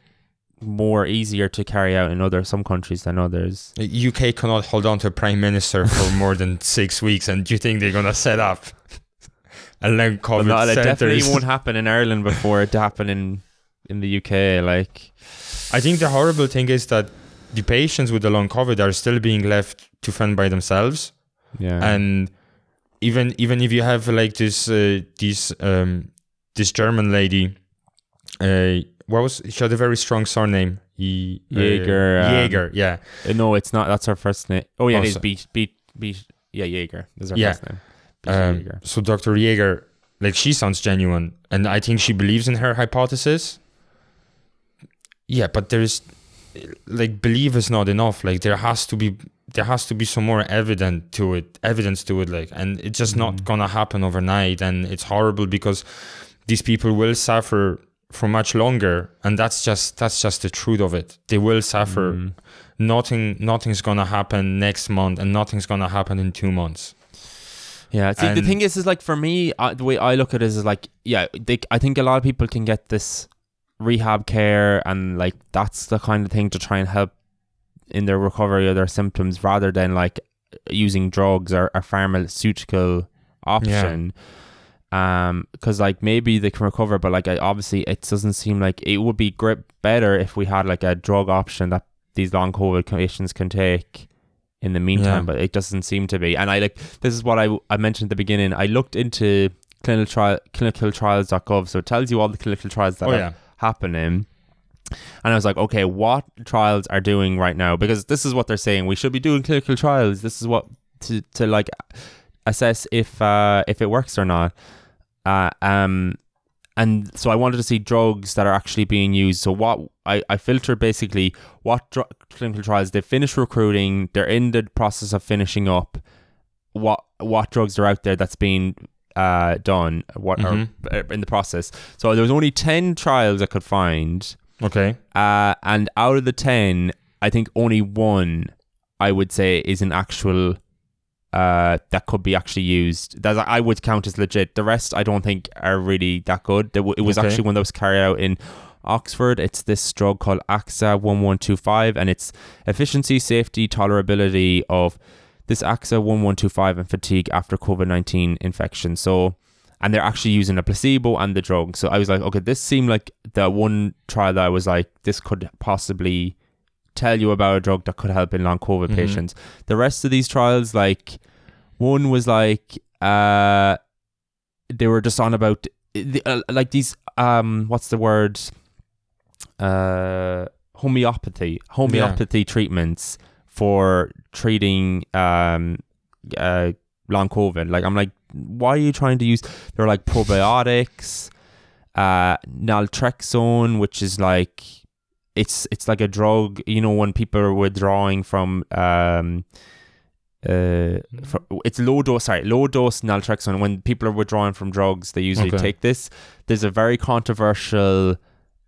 more easier to carry out in other some countries than others. Uh, UK cannot hold on to a prime minister for more than six weeks, and do you think they're gonna set up and then But COVID not, it definitely won't happen in Ireland before it happen in in the UK. Like I think the horrible thing is that the patients with the long COVID are still being left to fend by themselves. yeah, and even even if you have like this uh, this um this German lady, uh, what was she had a very strong surname. Ye- uh, Jaeger, um, Jaeger, yeah, Uh, no, it's not. That's her first name. Oh yeah, it is beat beat beat. Yeah, Jaeger is her Yeah. first name. Um, so Dr. Jaeger, like she sounds genuine, and I think she believes in her hypothesis. Yeah, but there's like belief is not enough. Like there has to be there has to be some more evidence to it, evidence to it. Like, and it's just not Mhm. gonna happen overnight, and it's horrible because these people will suffer for much longer, and that's just that's just the truth of it. They will suffer. Mhm. Nothing nothing's gonna happen next month, and nothing's gonna happen in two months. Yeah. See, the thing is, is like for me, uh, the way I look at it is like, yeah, they, I think a lot of people can get this rehab care, and like that's the kind of thing to try and help in their recovery of their symptoms, rather than like using drugs or a pharmaceutical option. Um, because like maybe they can recover, but like I, obviously it doesn't seem like it would be great better if we had like a drug option that these long COVID patients can take in the meantime, Yeah. but it doesn't seem to be. And I like this is what I I mentioned at the beginning. I looked into clinical trial clinicaltrials.gov, so it tells you all the clinical trials that Oh are yeah. happening. And I was like, okay, what trials are doing right now? Because this is what they're saying. We should be doing clinical trials. This is what to to like assess if uh if it works or not. Uh, um, and so I wanted to see drugs that are actually being used. So what I, I filtered basically what dr- clinical trials they've finished recruiting, they're in the process of finishing up. What what drugs are out there that's being uh done? What Mhm. are in the process? So there was only ten trials I could find. Okay. Uh, and out of the 10, I think only one I would say is an actual uh, that could be actually used. That I would count as legit. The rest I don't think are really that good. W- It was Okay. actually one that was carried out in Oxford. It's this drug called AXA 1125 and it's efficiency, safety, tolerability of this AXA 1125 and fatigue after COVID 19 infection. So, and they're actually using a placebo and the drug. So I was like, okay, this seemed like the one trial that I was like, this could possibly tell you about a drug that could help in long COVID Mhm. patients. The rest of these trials, like one was like, uh, they were just on about the, uh, like these um, what's the word? Uh, homeopathy, homeopathy treatments for treating um, uh, long COVID. Like I'm like, why are you trying to use? They're like probiotics, uh, naltrexone, which is like it's it's like a drug. You know, when people are withdrawing from um, uh, for, it's low dose. Sorry, low dose naltrexone. When people are withdrawing from drugs, they usually Okay. take this. There's a very controversial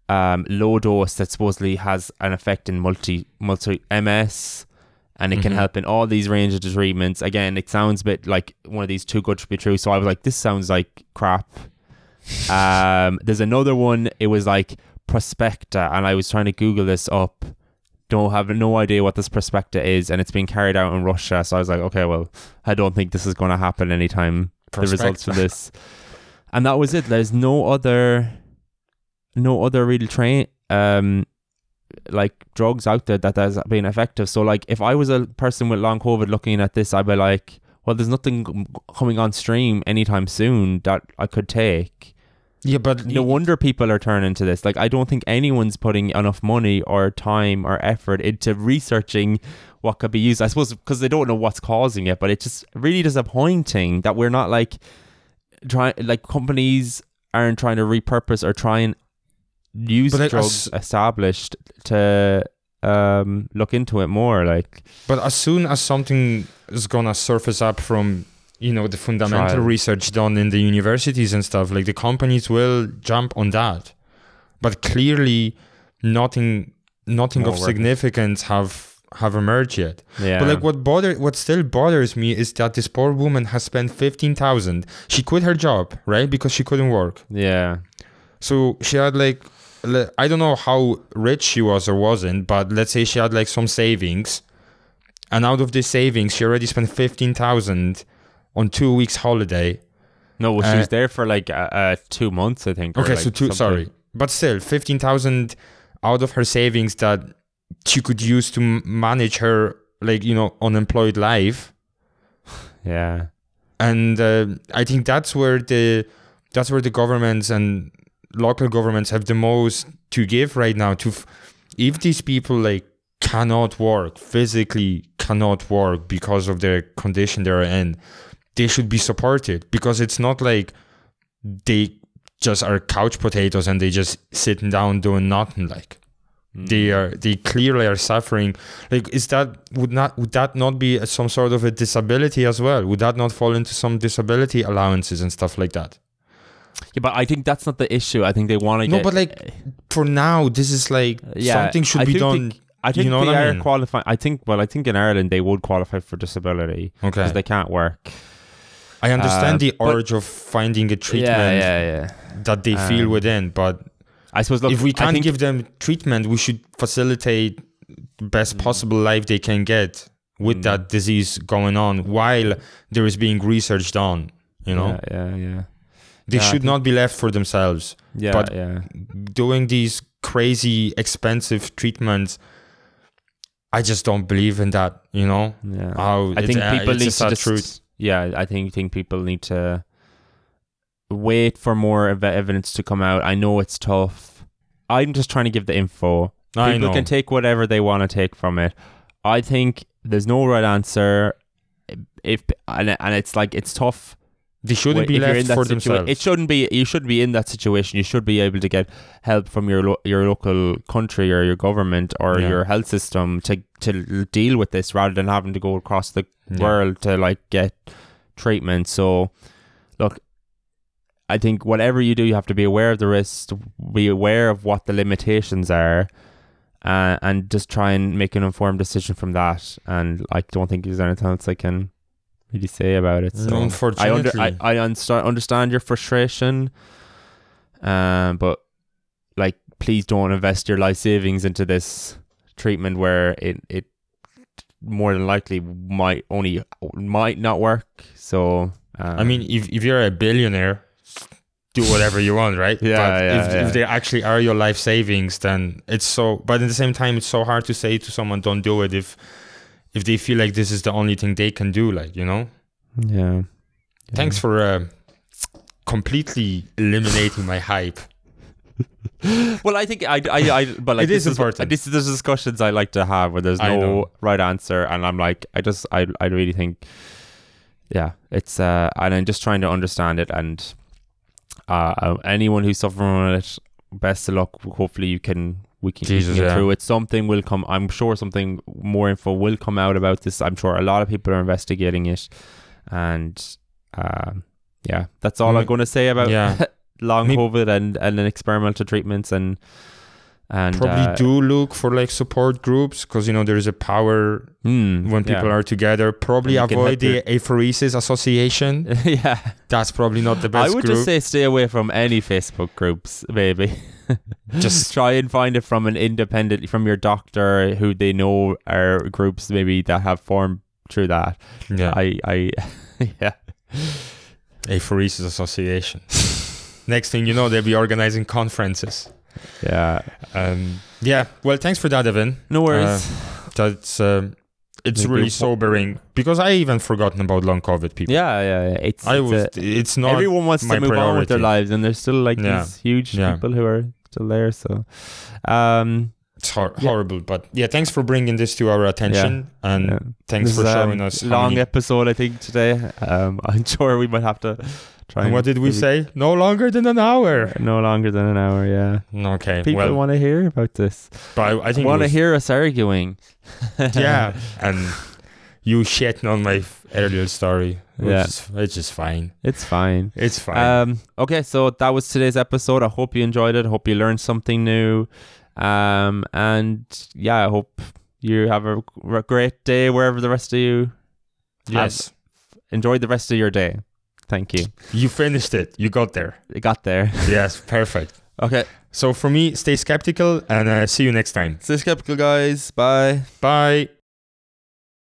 um, low dose that supposedly has an effect in multi multi MS, and it can Mhm. help in all these range of treatments. Again, it sounds a bit like one of these too good to be true. So I was like, this sounds like crap. Um, there's another one. It was like Prospecta, and I was trying to Google this up. Don't have no idea what this Prospecta is, and it's being carried out in Russia. So I was like, okay, well, I don't think this is going to happen anytime. The results for this, and that was it. There's no other, no other real train, um, like drugs out there that has been effective. So like, if I was a person with long COVID looking at this, I'd be like, well, there's nothing coming on stream anytime soon that I could take. Yeah, but No wonder people are turning to this. Like, I don't think anyone's putting enough money or time or effort into researching what could be used. I suppose because they don't know what's causing it, but it's just really disappointing that we're not like trying, like, companies aren't trying to repurpose or try and use But, drugs as- established to um look into it more. Like, But as soon as something is gonna surface up from you know the fundamental Trial. research done in the universities and stuff, like the companies will jump on that. But clearly, nothing, nothing More of work. significance have have emerged yet. yeah. But like what bother what still bothers me is that this poor woman has spent fifteen thousand. She quit her job, right? Because she couldn't work. yeah. So she had like I don't know how rich she was or wasn't, but let's say she had like some savings. And out of the savings, she already spent fifteen thousand on two weeks holiday. No, well, she Uh, was there for like uh, uh two months, I think. Okay, like, so two something. sorry, but still fifteen thousand out of her savings that she could use to manage her like you know unemployed life. Yeah. and uh, I think that's where the that's where the governments and local governments have the most to give right now. To f- if these people like cannot work physically, cannot work because of the condition they're in, they should be supported because it's not like they just are couch potatoes and they just sitting down doing nothing like they Mm. are they clearly are suffering like is that would not would that not be a- some sort of a disability as well would that not fall into some disability allowances and stuff like that Yeah, but I think that's not the issue. I think they want to No, get. but, like, for now this is like Yeah, something should I be done I think you know they what I mean? qualifying. I think. Well, I think in Ireland they would qualify for disability okay because they can't work. I understand Uh, the urge of finding a treatment Yeah, yeah, yeah. that they feel Um, within, but I suppose. Look, if we can't give them treatment, we should facilitate the best Mm. possible life they can get with Mm. that disease going on while there is being researched on. You know, Yeah, yeah, yeah. They Yeah, should not be left for themselves. Yeah, But- yeah. Doing these crazy expensive treatments, I just don't believe in that. You know, Yeah. how I think uh, people it's need to just, truth. Yeah, I think think people need to wait for more ev- evidence to come out. I know it's tough. I'm just trying to give the info. I people know. can take whatever they want to take from it. I think there's no right answer. If and, and it's like it's tough. They shouldn't be left that for situa- themselves. It shouldn't be. You shouldn't be in that situation. You should be able to get help from your lo- your local country or your government or Yeah. your health system to to deal with this rather than having to go across the Yeah. world to like get treatment. So, look, I think whatever you do, you have to be aware of the risks, be aware of what the limitations are. Uh, and just try and make an informed decision from that. And I don't think there's anything else I can really say about it. So I, under, I, I understand, understand your frustration, um, but like, please don't invest your life savings into this treatment where it it more than likely might only might not work. So um, I mean, if, if you're a billionaire, do whatever you want, right? Yeah, But yeah, if, yeah. if they actually are your life savings, then it's so. But at the same time, it's so hard to say to someone, "Don't do it." If if they feel like this is the only thing they can do, like you know. yeah. Thanks for uh, completely eliminating my hype. Well, I think I, I, I but like It is this important. This is the discussions I like to have where there's no right answer, and I'm like, I just, I, I really think, yeah, it's, uh, and I'm just trying to understand it, and uh, uh, anyone who's suffering from it, best of luck. Hopefully, you can, we can, Jesus, can get yeah. through it. Something will come. I'm sure something more info will come out about this. I'm sure a lot of people are investigating it, and um, yeah, that's all I'm Mm, going to say about yeah. long Me- COVID and and experimental treatments and and Probably uh, do look for like support groups because you know there is a power hmm, when people yeah. are together. Probably And you can avoid the apheresis association. yeah, That's probably not the best. I would group. just say stay away from any Facebook groups, maybe. Just- try and find it from an independent, from your doctor who they know are groups maybe that have formed through that. yeah. I, I, yeah, apheresis association. Next thing you know, they'll be organizing conferences. Yeah. Um, yeah. Well, thanks for that, Evan. No worries. That's um, it's Like really sobering because I even forgotten about long COVID people. yeah, yeah, yeah. It's, I it's was. a- it's not. everyone wants my to move on with their lives, and there's still like Yeah. these huge Yeah. people who are still there. So, um, It's hor- Yeah. horrible, but yeah. Thanks for bringing this to our attention, and yeah. thanks This for is, showing um, us. long many- episode, I think today. Um, I'm sure we might have to try. and what did we maybe- say? No longer than an hour. No longer than an hour. Yeah, Okay. people well, want to hear about this. but I, I think Want to hear us arguing? yeah, and you shitting on my earlier story. Which Yeah. is, it's just fine. it's fine. It's fine. Um, okay, so that was today's episode. I hope you enjoyed it. I hope you learned something new. Um, and yeah, I hope you have a great day wherever the rest of you yes, enjoy the rest of your day. Thank you. you finished it. You got there. It got there. Yes, perfect. Okay. So for me, stay skeptical and uh, see you next time. Stay skeptical, guys. Bye. Bye.